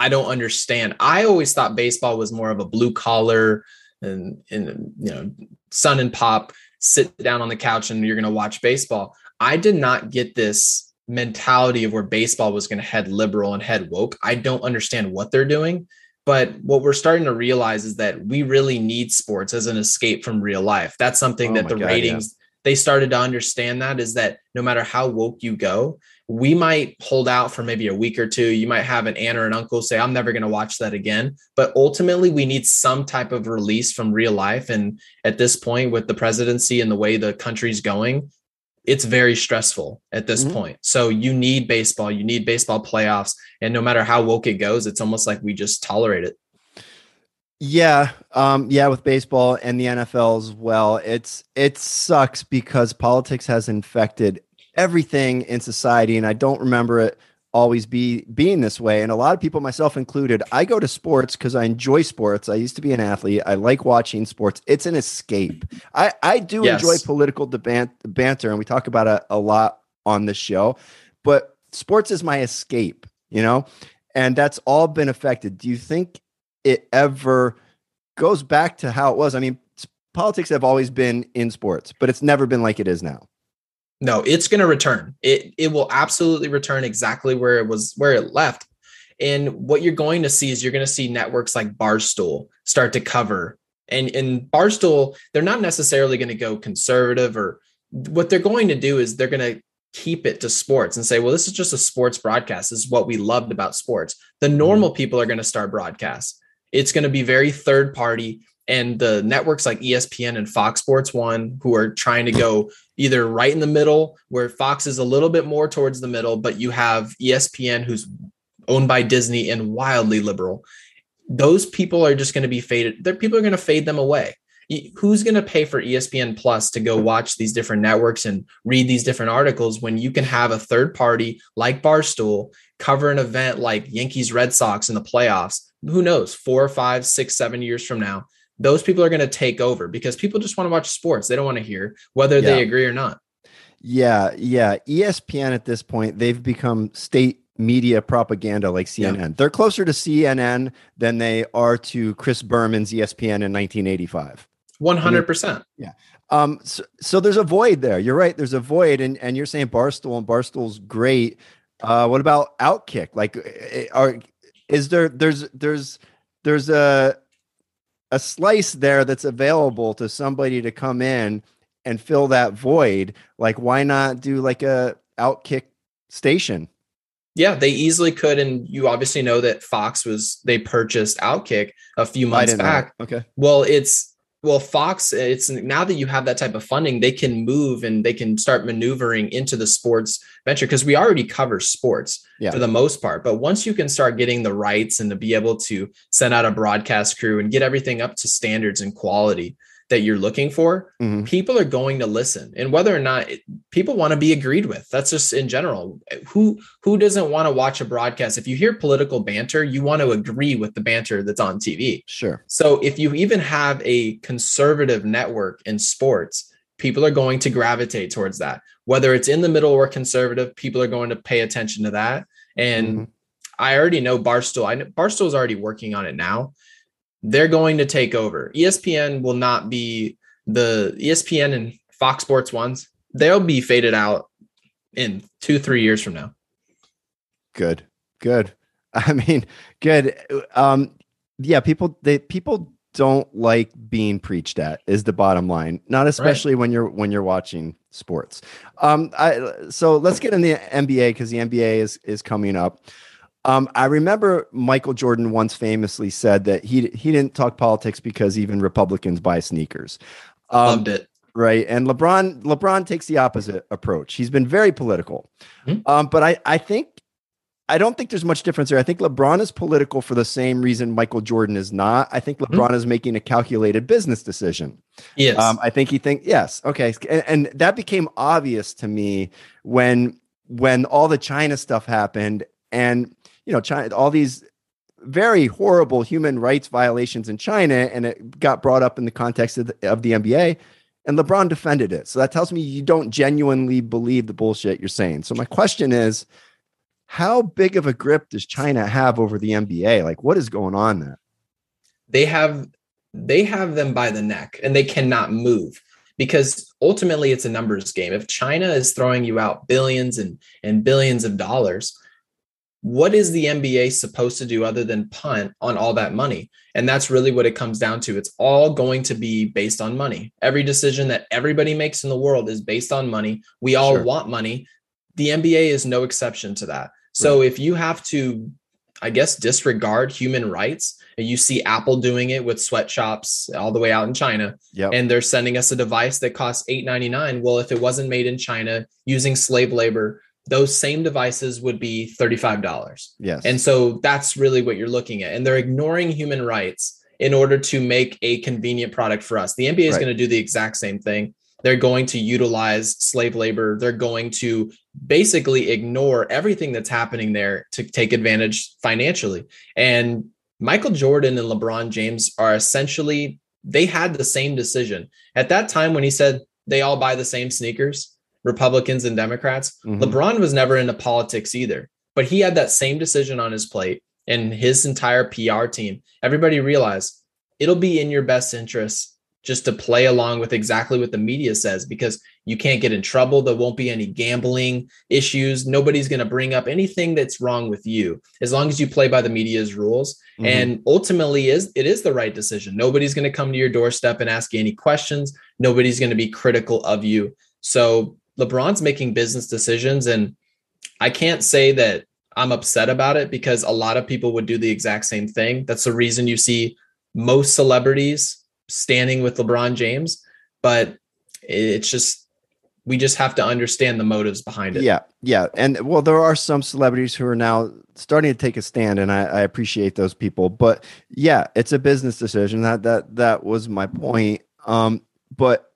I don't understand. I always thought baseball was more of a blue collar and, and you know, sun and pop, sit down on the couch and you're going to watch baseball. I did not get this mentality of where baseball was going to head liberal and head woke. I don't understand what they're doing. But what we're starting to realize is that we really need sports as an escape from real life. That's something oh that the God, ratings. They started to understand that is that no matter how woke you go, we might hold out for maybe a week or two. You might have an aunt or an uncle say, I'm never going to watch that again. But ultimately, we need some type of release from real life. And at this point, with the presidency and the way the country's going, it's very stressful at this mm-hmm. point. So you need baseball, you need baseball playoffs. And no matter how woke it goes, it's almost like we just tolerate it. Yeah, um, yeah, with baseball and the NFL as well. It's it sucks because politics has infected everything in society and i don't remember it always be being this way and a lot of people myself included i go to sports because i enjoy sports i used to be an athlete i like watching sports it's an escape i i do yes. enjoy political debant- banter and we talk about it a lot on the show but sports is my escape you know and that's all been affected do you think it ever goes back to how it was i mean politics have always been in sports but it's never been like it is now no, it's going to return. It it will absolutely return exactly where it was where it left. And what you're going to see is you're going to see networks like Barstool start to cover. And in Barstool, they're not necessarily going to go conservative or what they're going to do is they're going to keep it to sports and say, well, this is just a sports broadcast. This is what we loved about sports. The mm-hmm. normal people are going to start broadcasts. It's going to be very third party and the networks like ESPN and Fox Sports One, who are trying to go either right in the middle, where Fox is a little bit more towards the middle, but you have ESPN, who's owned by Disney and wildly liberal. Those people are just going to be faded. Their people are going to fade them away. Who's going to pay for ESPN Plus to go watch these different networks and read these different articles when you can have a third party like Barstool cover an event like Yankees Red Sox in the playoffs? Who knows, four or five, six, seven years from now, those people are going to take over because people just want to watch sports. They don't want to hear whether yeah. they agree or not. Yeah, yeah. ESPN at this point, they've become state media propaganda like CNN. Yeah. They're closer to CNN than they are to Chris Berman's ESPN in 1985. 100%. yeah. Um, so, so there's a void there. You're right. There's a void. And, and you're saying Barstool and Barstool's great. Uh, what about Outkick? Like, eh, are, is there, there's, there's, there's a, a slice there that's available to somebody to come in and fill that void like why not do like a outkick station? Yeah they easily could and you obviously know that fox was they purchased outkick a few months back know. okay. Well it's well fox it's now that you have that type of funding they can move and they can start maneuvering into the sports venture because we already cover sports yeah. for the most part but once you can start getting the rights and to be able to send out a broadcast crew and get everything up to standards and quality that you're looking for, mm-hmm. people are going to listen. And whether or not it, people want to be agreed with, that's just in general. Who who doesn't want to watch a broadcast? If you hear political banter, you want to agree with the banter that's on TV. Sure. So if you even have a conservative network in sports, people are going to gravitate towards that. Whether it's in the middle or conservative, people are going to pay attention to that. And mm-hmm. I already know Barstool. I know Barstool's already working on it now they're going to take over. ESPN will not be the ESPN and Fox Sports ones. They'll be faded out in two, three years from now. Good, good. I mean, good. Um, yeah, people they people don't like being preached at is the bottom line. Not especially right. when you're when you're watching sports. Um, I so let's get in the NBA because the NBA is is coming up. Um, I remember Michael Jordan once famously said that he he didn't talk politics because even Republicans buy sneakers. Um, Loved it. Right, and LeBron LeBron takes the opposite approach. He's been very political, mm-hmm. um, but I I think I don't think there's much difference there. I think LeBron is political for the same reason Michael Jordan is not. I think mm-hmm. LeBron mm-hmm. is making a calculated business decision. Yes, um, I think he think yes. Okay, and, and that became obvious to me when when all the China stuff happened and you know, China, all these very horrible human rights violations in China, and it got brought up in the context of the, of the NBA. And LeBron defended it. So that tells me you don't genuinely believe the bullshit you're saying. So my question is, how big of a grip does China have over the NBA? Like, what is going on there? They have they have them by the neck and they cannot move because ultimately it's a numbers game. If China is throwing you out billions and, and billions of dollars, what is the NBA supposed to do other than punt on all that money? And that's really what it comes down to. It's all going to be based on money. Every decision that everybody makes in the world is based on money. We all sure. want money. The NBA is no exception to that. So right. if you have to, I guess, disregard human rights, and you see Apple doing it with sweatshops all the way out in China, yep. and they're sending us a device that costs eight ninety nine. Well, if it wasn't made in China using slave labor, those same devices would be $35. Yes. And so that's really what you're looking at. And they're ignoring human rights in order to make a convenient product for us. The NBA is right. going to do the exact same thing. They're going to utilize slave labor. They're going to basically ignore everything that's happening there to take advantage financially. And Michael Jordan and LeBron James are essentially, they had the same decision. At that time, when he said they all buy the same sneakers, Republicans and Democrats, mm-hmm. LeBron was never into politics either, but he had that same decision on his plate and his entire PR team. Everybody realized it'll be in your best interest just to play along with exactly what the media says because you can't get in trouble. There won't be any gambling issues. Nobody's going to bring up anything that's wrong with you as long as you play by the media's rules. Mm-hmm. And ultimately, is it is the right decision. Nobody's going to come to your doorstep and ask you any questions. Nobody's going to be critical of you. So LeBron's making business decisions, and I can't say that I'm upset about it because a lot of people would do the exact same thing. That's the reason you see most celebrities standing with LeBron James, but it's just we just have to understand the motives behind it. Yeah, yeah, and well, there are some celebrities who are now starting to take a stand, and I, I appreciate those people. But yeah, it's a business decision. That that that was my point. Um, but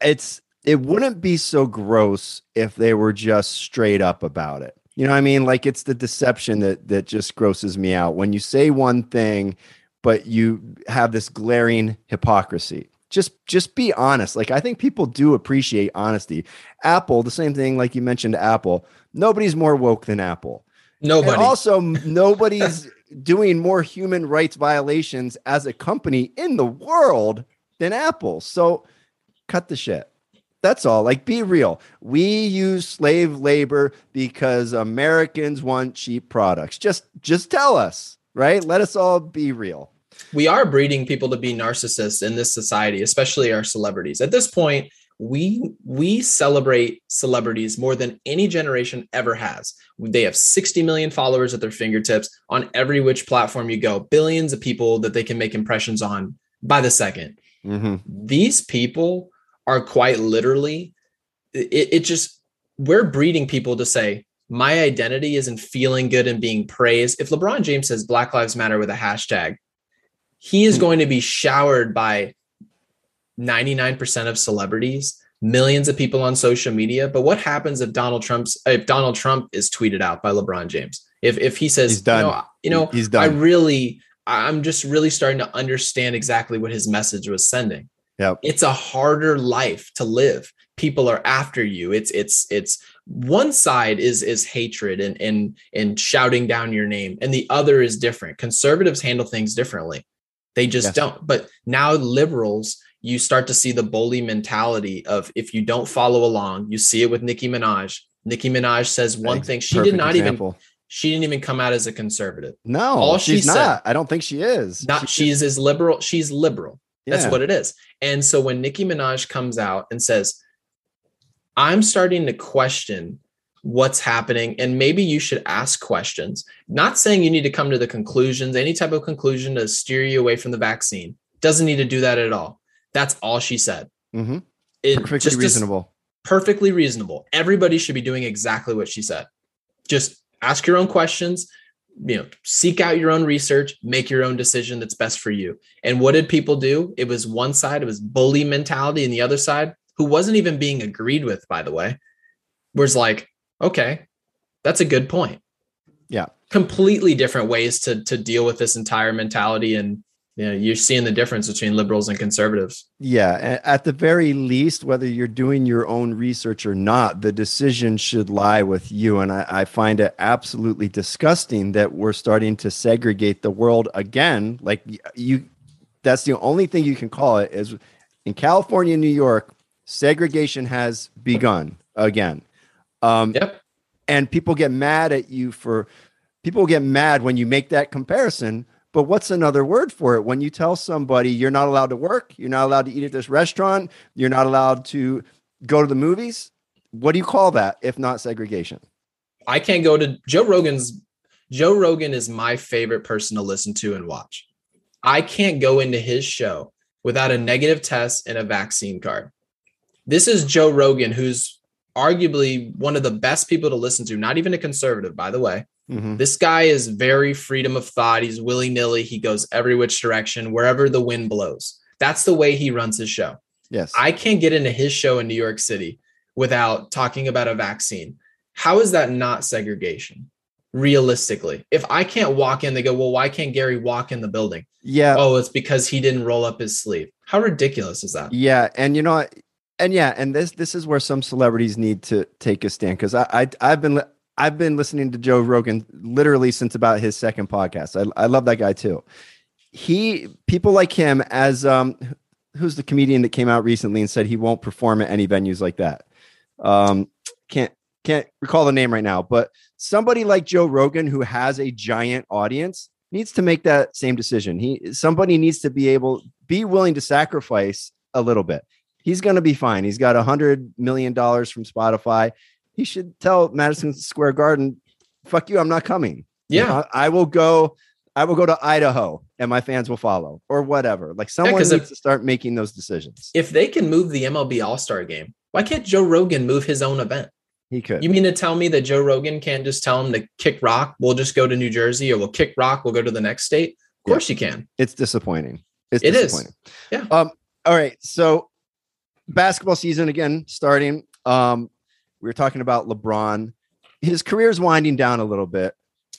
it's it wouldn't be so gross if they were just straight up about it. You know what I mean? Like it's the deception that that just grosses me out. When you say one thing but you have this glaring hypocrisy. Just just be honest. Like i think people do appreciate honesty. Apple the same thing like you mentioned apple. Nobody's more woke than apple. Nobody. and also nobody's doing more human rights violations as a company in the world than apple. So cut the shit that's all like be real we use slave labor because americans want cheap products just just tell us right? Let us all be real. We are breeding people to be narcissists in this society, especially our celebrities. At this point, we we celebrate celebrities more than any generation ever has. They have 60 million followers at their fingertips on every which platform you go, billions of people that they can make impressions on by the 2nd mm-hmm. These people are quite literally it, it just we're breeding people to say my identity isn't feeling good and being praised. If LeBron James says Black Lives Matter with a hashtag, he is hmm. going to be showered by 99% of celebrities, millions of people on social media. But what happens if Donald Trump's if Donald Trump is tweeted out by LeBron James? If if he says he's done, you know, you know he's done. I really I'm just really starting to understand exactly what his message was sending. Yeah. It's a harder life to live. People are after you. It's it's it's one side is is hatred and and and shouting down your name and the other is different conservatives handle things differently they just yes. don't but now liberals you start to see the bully mentality of if you don't follow along you see it with nicki minaj nicki minaj says one thing she did not example. even she didn't even come out as a conservative no all she's she not i don't think she is not she, she's as liberal she's liberal that's what it is. And so when nicki minaj comes out and says I'm starting to question what's happening and maybe you should ask questions not saying you need to come to the conclusions any type of conclusion to steer you away from the vaccine doesn't need to do that at all. That's all she said. Mm-hmm. it, perfectly just, reasonable. perfectly reasonable. Everybody should be doing exactly what she said. Just ask your own questions you know seek out your own research make your own decision that's best for you and what did people do it was one side it was bully mentality and the other side who wasn't even being agreed with, by the way, was like, okay, that's a good point. Yeah. Completely different ways to to deal with this entire mentality. And you know, you're seeing the difference between liberals and conservatives. Yeah. At the very least, whether you're doing your own research or not, the decision should lie with you. And I, I find it absolutely disgusting that we're starting to segregate the world again. Like you, that's the only thing you can call it is in California, New York, segregation has begun again. Um, yep. And people get mad at you for, people get mad when you make that comparison but what's another word for it? When you tell somebody you're not allowed to work, you're not allowed to eat at this restaurant, you're not allowed to go to the movies, what do you call that if not segregation? I can't go to Joe Rogan's. Joe Rogan is my favorite person to listen to and watch. I can't go into his show without a negative test and a vaccine card. This is Joe Rogan, who's arguably one of the best people to listen to, not even a conservative, by the way. Mm-hmm. This guy is very freedom of thought. He's willy nilly. He goes every which direction, wherever the wind blows. That's the way he runs his show. Yes. I can't get into his show in New York City without talking about a vaccine. How is that not segregation? Realistically, if I can't walk in, they go, Well, why can't Gary walk in the building? Yeah. Oh, it's because he didn't roll up his sleeve. How ridiculous is that? Yeah. And you know, and yeah, and this this is where some celebrities need to take a stand because I, I I've been I've been listening to Joe Rogan literally since about his second podcast. I, I love that guy too. He people like him as um who's the comedian that came out recently and said he won't perform at any venues like that. Um can't can't recall the name right now, but somebody like Joe Rogan who has a giant audience needs to make that same decision. He somebody needs to be able be willing to sacrifice a little bit. He's going to be fine. He's got a hundred million dollars from Spotify he should tell Madison Square Garden, "Fuck you, I'm not coming." Yeah, know, I will go. I will go to Idaho, and my fans will follow, or whatever. Like someone yeah, needs if, to start making those decisions. If they can move the MLB All Star Game, why can't Joe Rogan move his own event? He could. You mean to tell me that Joe Rogan can't just tell him to kick rock? We'll just go to New Jersey, or we'll kick rock. We'll go to the next state. Of course, yeah. you can. It's disappointing. It's it disappointing. Is. Yeah. Um. All right. So, basketball season again starting. Um. We were talking about LeBron. His career is winding down a little bit.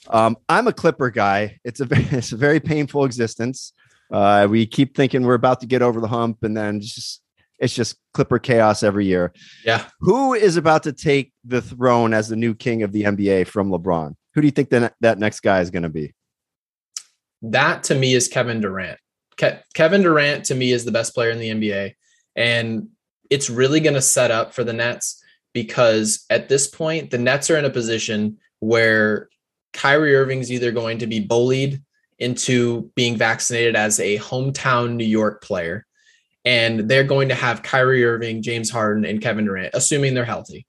Um, I'm a Clipper guy. It's a very, it's a very painful existence. Uh, we keep thinking we're about to get over the hump, and then just it's just Clipper chaos every year. Yeah. Who is about to take the throne as the new king of the NBA from LeBron? Who do you think that that next guy is going to be? That to me is Kevin Durant. Ke- Kevin Durant to me is the best player in the NBA, and it's really going to set up for the Nets because at this point, the Nets are in a position where Kyrie Irving's either going to be bullied into being vaccinated as a hometown New York player, and they're going to have Kyrie Irving, James Harden, and Kevin Durant, assuming they're healthy.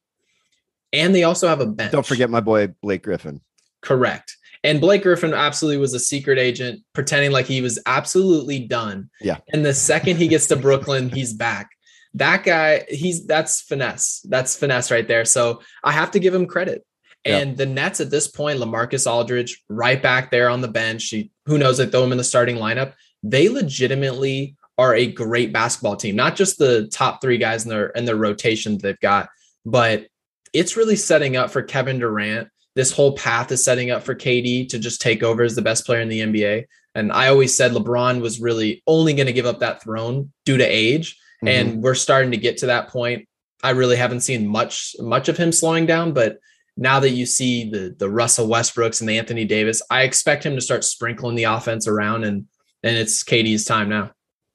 And they also have a bench. Don't forget my boy Blake Griffin. Correct. And Blake Griffin absolutely was a secret agent, pretending like he was absolutely done. Yeah. And the second he gets to Brooklyn, he's back that guy, he's that's finesse. That's finesse right there. So I have to give him credit. And yep. the Nets at this point, Lamarcus Aldridge, right back there on the bench. He, who knows? They throw him in the starting lineup. They legitimately are a great basketball team. Not just the top three guys in their in their rotation they've got, but it's really setting up for Kevin Durant. This whole path is setting up for KD to just take over as the best player in the NBA. And I always said LeBron was really only going to give up that throne due to age. Mm-hmm. And we're starting to get to that point. I really haven't seen much much of him slowing down, but now that you see the the Russell Westbrooks and the Anthony Davis, I expect him to start sprinkling the offense around and and it's KD's time now.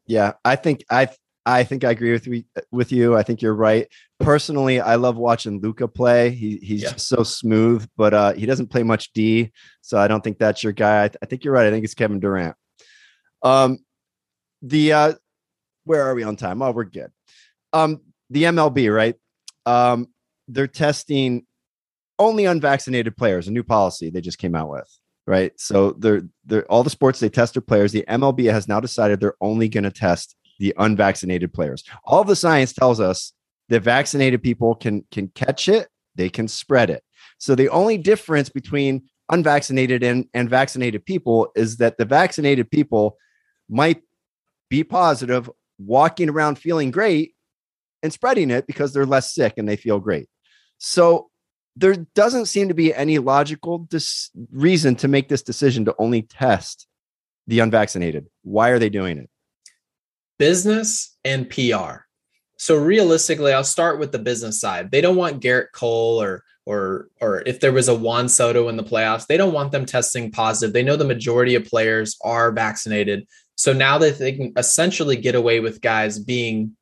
Yeah, I think I I think I agree with you with you. I think you're right. Personally, I love watching Luka play. He he's yeah. so smooth, but uh, he doesn't play much D, so I don't think that's your guy. I, th- I think you're right. I think it's Kevin Durant. Um, the uh, where are we on time? Oh, we're good. Um, the MLB, right? Um, they're testing only unvaccinated players, a new policy they just came out with, right? So they're they're all the sports they test their players. The MLB has now decided they're only going to test the unvaccinated players. All the science tells us that vaccinated people can can catch it, they can spread it. So the only difference between unvaccinated and, and vaccinated people is that the vaccinated people might be positive walking around feeling great and spreading it because they're less sick and they feel great. So there doesn't seem to be any logical dis- reason to make this decision to only test the unvaccinated. Why are they doing it? Business and PR. So realistically, I'll start with the business side. They don't want Gerrit Cole or or or if there was a Juan Soto in the playoffs, they don't want them testing positive. They know the majority of players are vaccinated. So now that they can essentially get away with guys being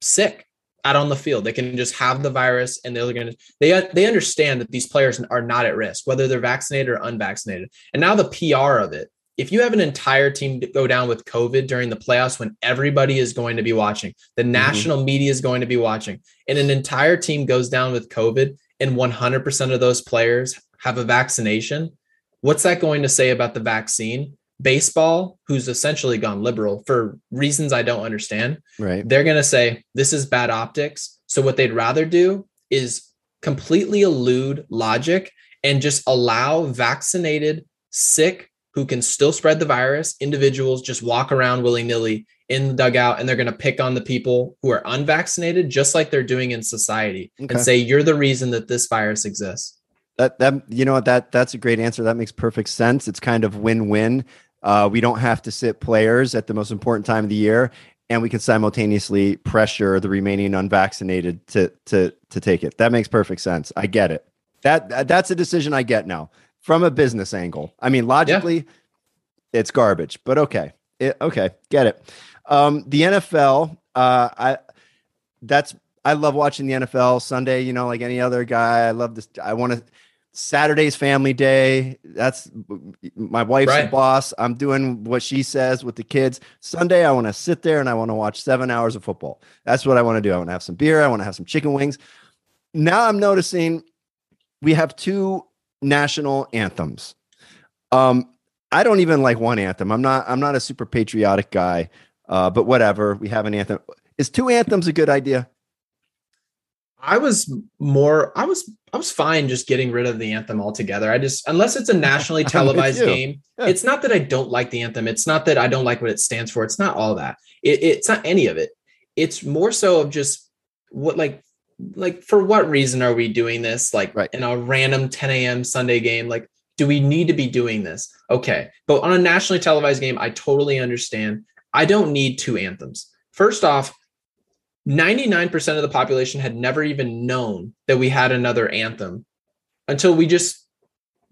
sick out on the field, they can just have the virus and they're going to they they understand that these players are not at risk whether they're vaccinated or unvaccinated. And now the PR of it. If you have an entire team go down with COVID during the playoffs when everybody is going to be watching, the mm-hmm. national media is going to be watching, and an entire team goes down with COVID and 100% of those players have a vaccination, what's that going to say about the vaccine? Baseball, who's essentially gone liberal for reasons I don't understand, right? They're going to say this is bad optics. So what they'd rather do is completely elude logic and just allow vaccinated, sick, who can still spread the virus, individuals just walk around willy nilly in the dugout and they're going to pick on the people who are unvaccinated, just like they're doing in society, okay. and say, you're the reason that this virus exists. That, that, you know, that, that's a great answer. That makes perfect sense. It's kind of win win. Uh, we don't have to sit players at the most important time of the year, and we can simultaneously pressure the remaining unvaccinated to to to take it. That makes perfect sense. I get it. That that's a decision I get now from a business angle. I mean, logically, yeah. it's garbage, but okay, it, okay, get it. Um, the NFL, uh, I that's I love watching the NFL Sunday. You know, like any other guy, I love this. I want to. Saturday's family day. That's my wife's right. the boss. I'm doing what she says with the kids. Sunday, I want to sit there and I want to watch seven hours of football. That's what I want to do. I want to have some beer. I want to have some chicken wings. Now I'm noticing we have two national anthems. Um, I don't even like one anthem. I'm not. I'm not a super patriotic guy. Uh, but whatever, we have an anthem. Is two anthems a good idea? I was more. I was. I was fine just getting rid of the anthem altogether. I just, unless it's a nationally televised game, yeah. it's not that I don't like the anthem. It's not that I don't like what it stands for. It's not all that. It, it's not any of it. It's more so of just what, like, like for what reason are we doing this? Like right. in a random 10 a.m. Sunday game, like do we need to be doing this? Okay. But on a nationally televised game, I totally understand. I don't need two anthems. First off, 99% of the population had never even known that we had another anthem until we just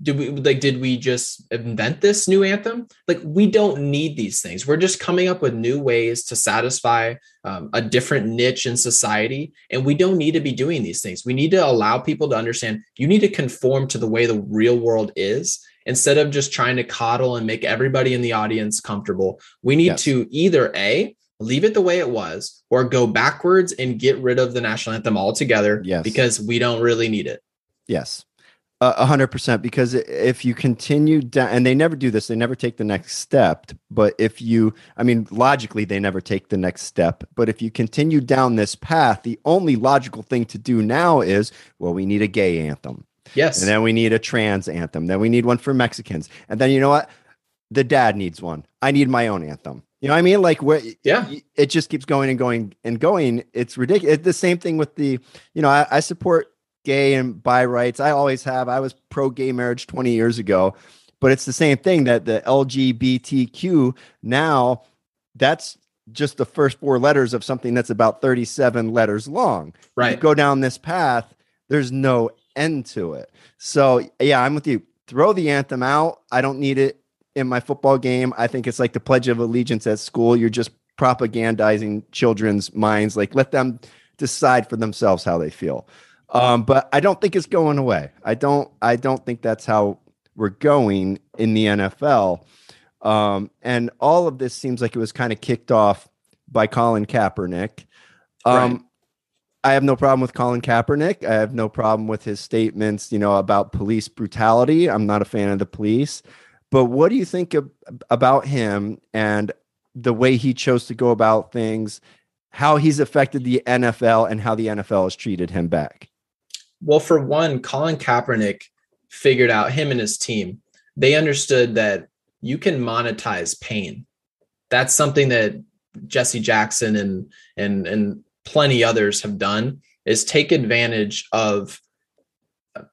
did we like did we just invent this new anthem? Like we don't need these things. We're just coming up with new ways to satisfy um, a different niche in society and we don't need to be doing these things. We need to allow people to understand you need to conform to the way the real world is instead of just trying to coddle and make everybody in the audience comfortable. We need yes. to either a leave it the way it was or go backwards and get rid of the national anthem altogether yes. because we don't really need it yes a hundred percent. Because if you continue down, and they never do this, they never take the next step. But if you, I mean, logically, they never take the next step. But if you continue down this path, the only logical thing to do now is, well, we need a gay anthem. Yes. And then we need a trans anthem. Then we need one for Mexicans. And then you know what? The dad needs one. I need my own anthem. You know what I mean? Like what? yeah, it just keeps going and going and going. It's ridiculous. It's the same thing with the, you know, I, I support gay and bi rights. I always have. I was pro gay marriage 20 years ago, but it's the same thing that the LGBTQ now that's just the first four letters of something that's about 37 letters long. Right. You go down this path, there's no end to it. So, yeah, I'm with you. Throw the anthem out. I don't need it in my football game. I think it's like the Pledge of Allegiance at school. You're just propagandizing children's minds. Like, let them decide for themselves how they feel. Um, but I don't think it's going away. I don't. I don't think that's how we're going in the NFL. Um, and all of this seems like it was kind of kicked off by Colin Kaepernick. Um, right. I have no problem with Colin Kaepernick. I have no problem with his statements, you know, about police brutality. I'm not a fan of the police. But what do you think about him and the way he chose to go about things, how he's affected the NFL and how the NFL has treated him back? Well, for one, Colin Kaepernick figured out him and his team. They understood that you can monetize pain. That's something that Jesse Jackson and and and plenty others have done is take advantage of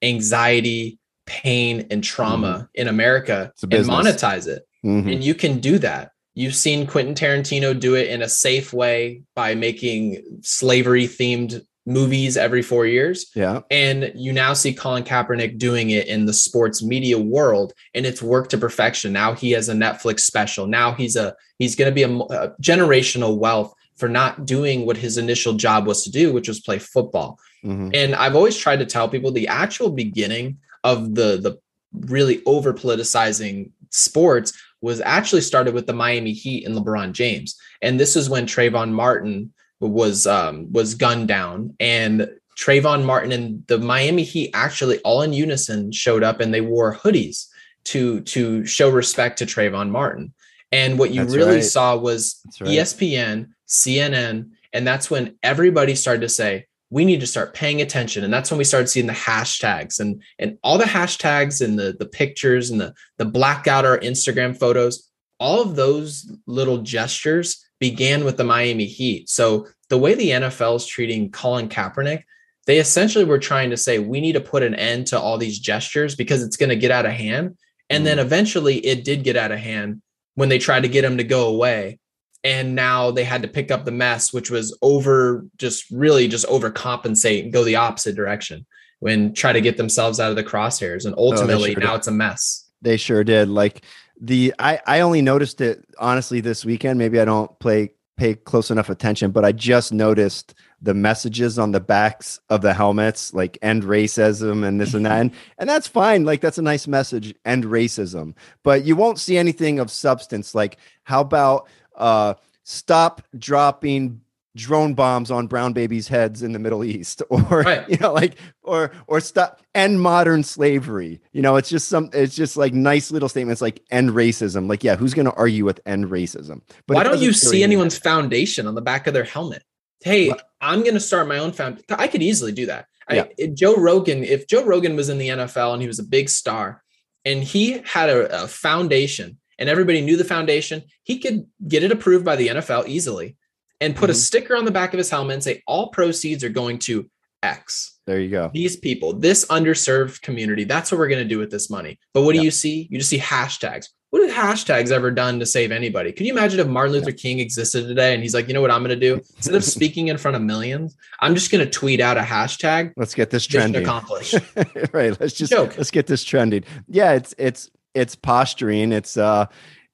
anxiety, pain, and trauma mm. in America and monetize it. Mhm. and you can do that. You've seen Quentin Tarantino do it in a safe way by making slavery themed movies every four years. Yeah. And you now see Colin Kaepernick doing it in the sports media world, and it's worked to perfection. Now he has a Netflix special. Now he's a he's going to be a, a generational wealth for not doing what his initial job was to do, which was play football. Mhm. And I've always tried to tell people the actual beginning of the the really over politicizing sports was actually started with the Miami Heat and LeBron James. And this is when Trayvon Martin was um, was gunned down, and Trayvon Martin and the Miami Heat actually all in unison showed up, and they wore hoodies to to show respect to Trayvon Martin. And what you That's really right. saw was right. ESPN, CNN, and that's when everybody started to say we need to start paying attention. And that's when we started seeing the hashtags and and all the hashtags and the the pictures and the the black out our Instagram photos. All of those little gestures began with the Miami Heat. So the way the NFL is treating Colin Kaepernick, they essentially were trying to say we need to put an end to all these gestures because it's going to get out of hand. And then mm-hmm. eventually it did get out of hand when they tried to get him to go away. And now they had to pick up the mess, which was over just really just overcompensate and go the opposite direction when try to get themselves out of the crosshairs. And oh, ultimately sure now did. it's a mess. They sure did. Like the I I only noticed it honestly this weekend. Maybe I don't play pay close enough attention, but I just noticed the messages on the backs of the helmets, like end racism and this and that. And, and that's fine. Like that's a nice message, end racism. But you won't see anything of substance. Like, how about uh stop dropping drone bombs on brown babies' heads in the Middle East, or Right. you know, like, or or stop end modern slavery. You know, it's just some, it's just like nice little statements like end racism. Like, yeah, who's going to argue with end racism? But Why don't you see anyone's foundation on the back of their helmet? Hey, What? I'm going to start my own found. I could easily do that. Yeah. if Joe Rogan, if Joe Rogan was in the NFL and he was a big star, and he had a, a foundation, and everybody knew the foundation, he could get it approved by the NFL easily, and put a Mhm. sticker on the back of his helmet and say all proceeds are going to X. There you go. These people, this underserved community, that's what we're going to do with this money. But what Yeah. do you see? You just see hashtags. What have hashtags ever done to save anybody? Can you imagine if Martin Luther King existed today and he's like, you know what I'm going to do? Instead of speaking in front of millions, I'm just going to tweet out a hashtag. Let's get this trending. accomplished. right. Let's just Joke. let's get this trending. Yeah, it's it's it's posturing. It's uh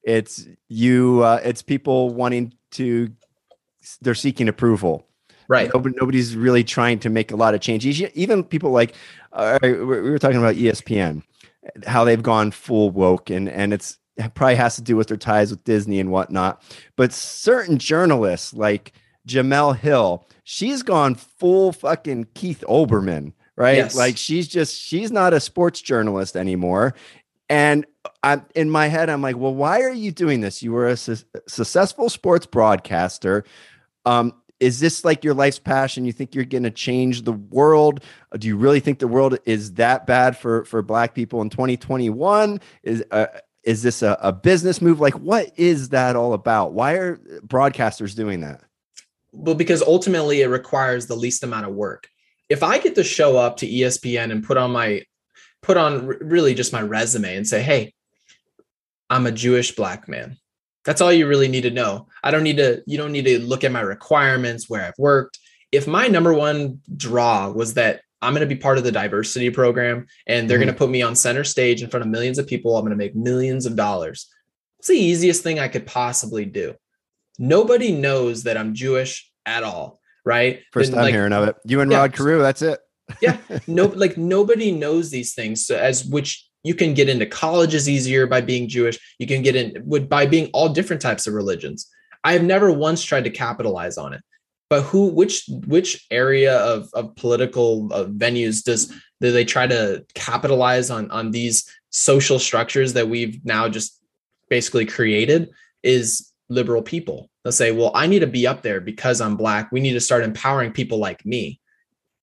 it's you uh it's people wanting to they're seeking approval. Right. Nobody, nobody's really trying to make a lot of changes. Even people like uh, we we were talking about ESPN, how they've gone full woke, and and it's it probably has to do with their ties with Disney and whatnot. But certain journalists like Jemele Hill, she's gone full fucking Keith Olbermann, right? Yes. Like she's just she's not a sports journalist anymore. And I'm in my head, I'm like, well, why are you doing this? You were a su- successful sports broadcaster. Um, is this like your life's passion? You think you're going to change the world? Do you really think the world is that bad for for Black people in 2021? Is uh, is this a, a business move? Like, what is that all about? Why are broadcasters doing that? Well, because ultimately it requires the least amount of work. If I get to show up to ESPN and put on my put on really just my resume and say, "Hey, I'm a Jewish black man." That's all you really need to know. I don't need to you don't need to look at my requirements where I've worked. If my number one draw was that I'm going to be part of the diversity program and they're Mhm. going to put me on center stage in front of millions of people, I'm going to make millions of dollars. It's the easiest thing I could possibly do. Nobody knows that I'm Jewish at all, right? First Then, time like, hearing of it. You and Yeah. Rod Carew, that's it. Yeah. no like nobody knows these things so as which you can get into colleges easier by being jewish. You can get in with by being all different types of religions. I have never once tried to capitalize on it. But who which which area of of political uh, venues does do they try to capitalize on on these social structures that we've now just basically created is liberal people. They'll say well i need to be up there because i'm black. We need to start empowering people like me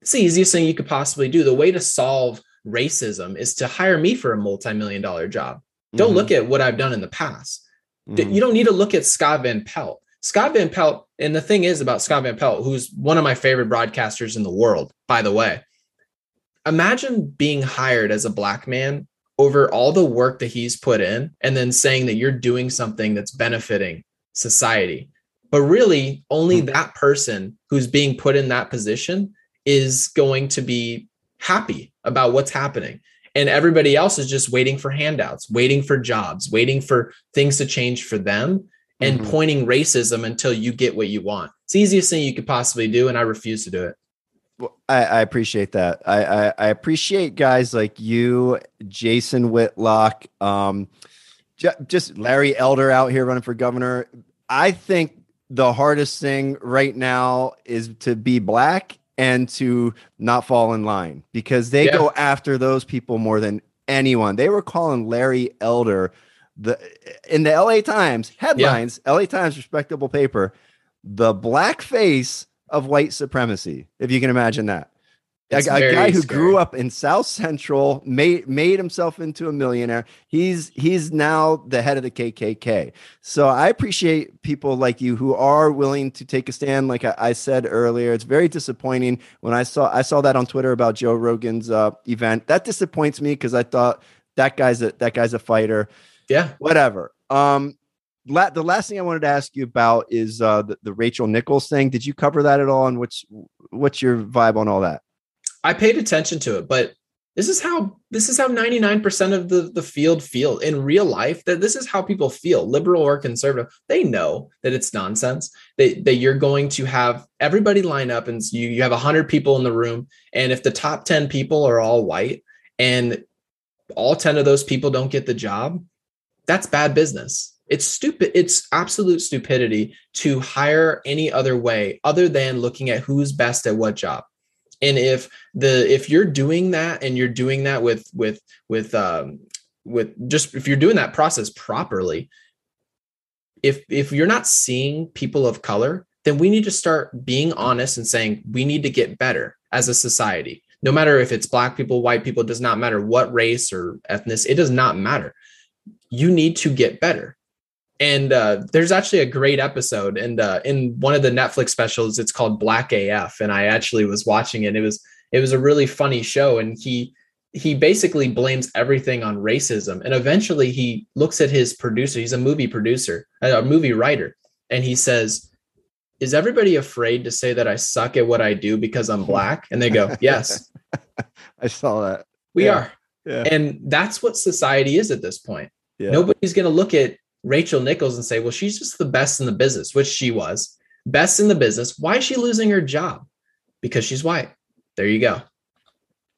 it's the easiest thing you could possibly do. The way to solve racism is to hire me for a multi-million dollar job. Don't Mhm. look at what I've done in the past. Mhm. You don't need to look at Scott Van Pelt. Scott Van Pelt, and the thing is about Scott Van Pelt, who's one of my favorite broadcasters in the world, by the way. Imagine being hired as a black man over all the work that he's put in and then saying that you're doing something that's benefiting society. But really, only mm-hmm. that person who's being put in that position is going to be happy about what's happening. And everybody else is just waiting for handouts, waiting for jobs, waiting for things to change for them and mm-hmm. pointing racism until you get what you want. It's the easiest thing you could possibly do. And I refuse to do it. Well, I, I, appreciate that. I, I, I, appreciate guys like you, Jason Whitlock, um, j- just Larry Elder out here running for governor. I think the hardest thing right now is to be black and to not fall in line because they yeah. go after those people more than anyone. They were calling Larry Elder the in the LA Times headlines, yeah. LA Times respectable paper, the black face of white supremacy, if you can imagine that. A, a, guy who scary. grew up in South Central, made made himself into a millionaire. He's he's now the head of the KKK. So I appreciate people like you who are willing to take a stand. Like I, I said earlier, it's very disappointing when I saw I saw that on Twitter about Joe Rogan's uh, event. That disappoints me because I thought that guy's a that guy's a fighter. Yeah, whatever. Um, la- the last thing I wanted to ask you about is uh, the, the Rachel Nichols thing. Did you cover that at all? And what's what's your vibe on all that? I paid attention to it, but this is how this is how 99% of the, the field feel in real life that this is how people feel liberal or conservative they know that it's nonsense that, that you're going to have everybody line up and you, you have 100 people in the room and if the top 10 people are all white and all 10 of those people don't get the job that's bad business it's stupid. It's absolute stupidity to hire any other way other than looking at who's best at what job. And if the if you're doing that and you're doing that with with with um with just if you're doing that process properly, if if you're not seeing people of color, then we need to start being honest and saying we need to get better as a society. No matter if it's black people, white people, it does not matter what race or ethnicity, it does not matter. You need to get better and uh, there's actually a great episode and uh, in one of the netflix specials it's called black af and i actually was watching it. It was it was a really funny show. And he he basically blames everything on racism. And eventually he looks at his producer he's a movie producer a movie writer. And he says is everybody afraid to say that i suck at what i do because i'm black? And they go yes. I saw that. We yeah. are. Yeah. and that's what society is at this point. Yeah. nobody's going to look at Rachel Nichols and say, well, she's just the best in the business, which she was best in the business. Why is she losing her job? Because she's white. There you go.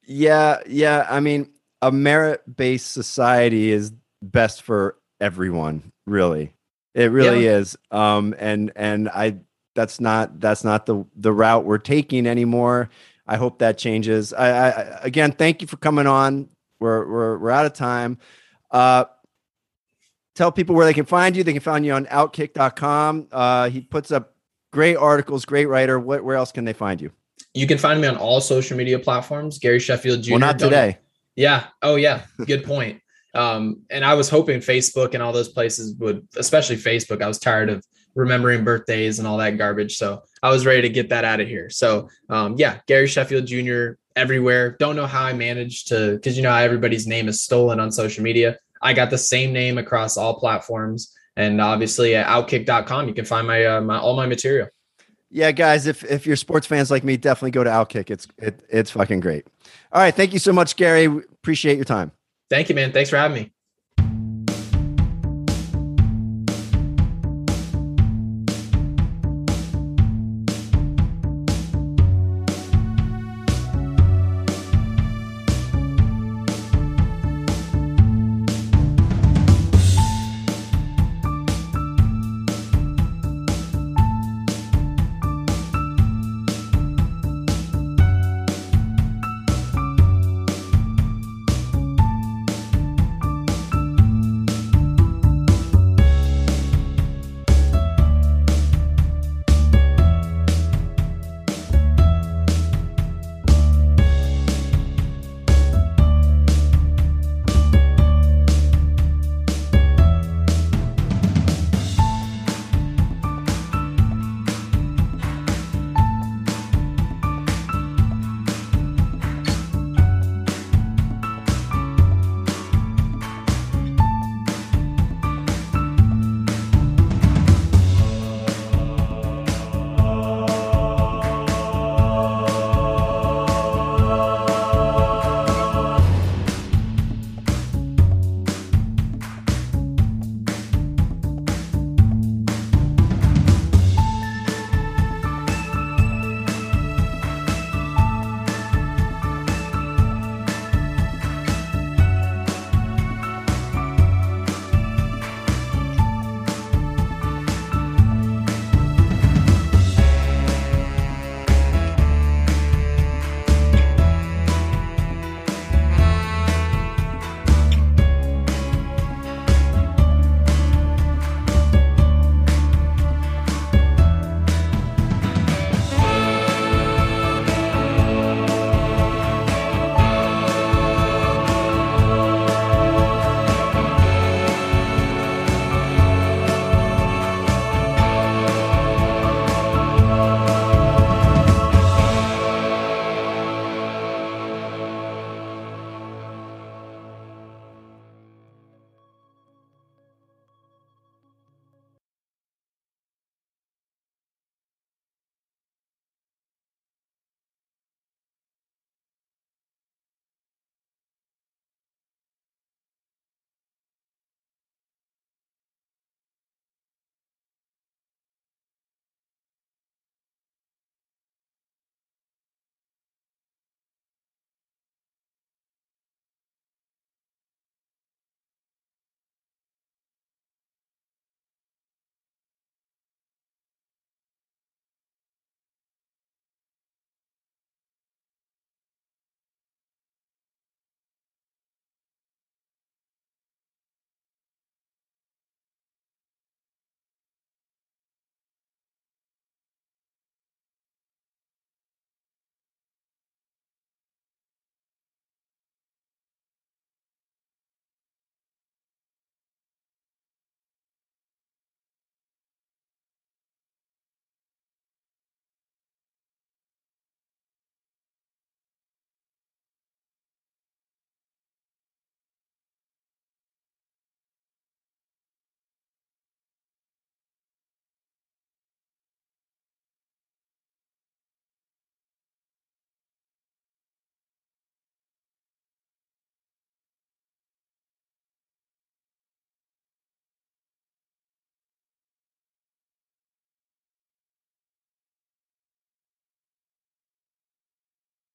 Yeah. Yeah. I mean, a merit based society is best for everyone, really. It really yeah. is. Um, and, and I, that's not, that's not the, the route we're taking anymore. I hope that changes. I, I again, thank you for coming on. We're, we're, we're out of time. Uh, tell people where they can find you. They can find you on outkick.com. Uh, he puts up great articles, great writer. What, where else can they find you? You can find me on all social media platforms. Gary Sheffield Jr. Well, not today. Yeah. Oh, yeah. Good point. um, and I was hoping Facebook and all those places would, especially Facebook. I was tired of remembering birthdays and all that garbage. So I was ready to get that out of here. So um, yeah, Gary Sheffield Jr. everywhere. Don't know how I managed to, because you know everybody's name is stolen on social media. I got the same name across all platforms. And obviously at outkick.com, you can find my, uh, my all my material. Yeah, guys, if if you're sports fans like me, definitely go to Outkick. It's it, it's fucking great. All right, thank you so much, Gary. Appreciate your time. Thank you, man. Thanks for having me.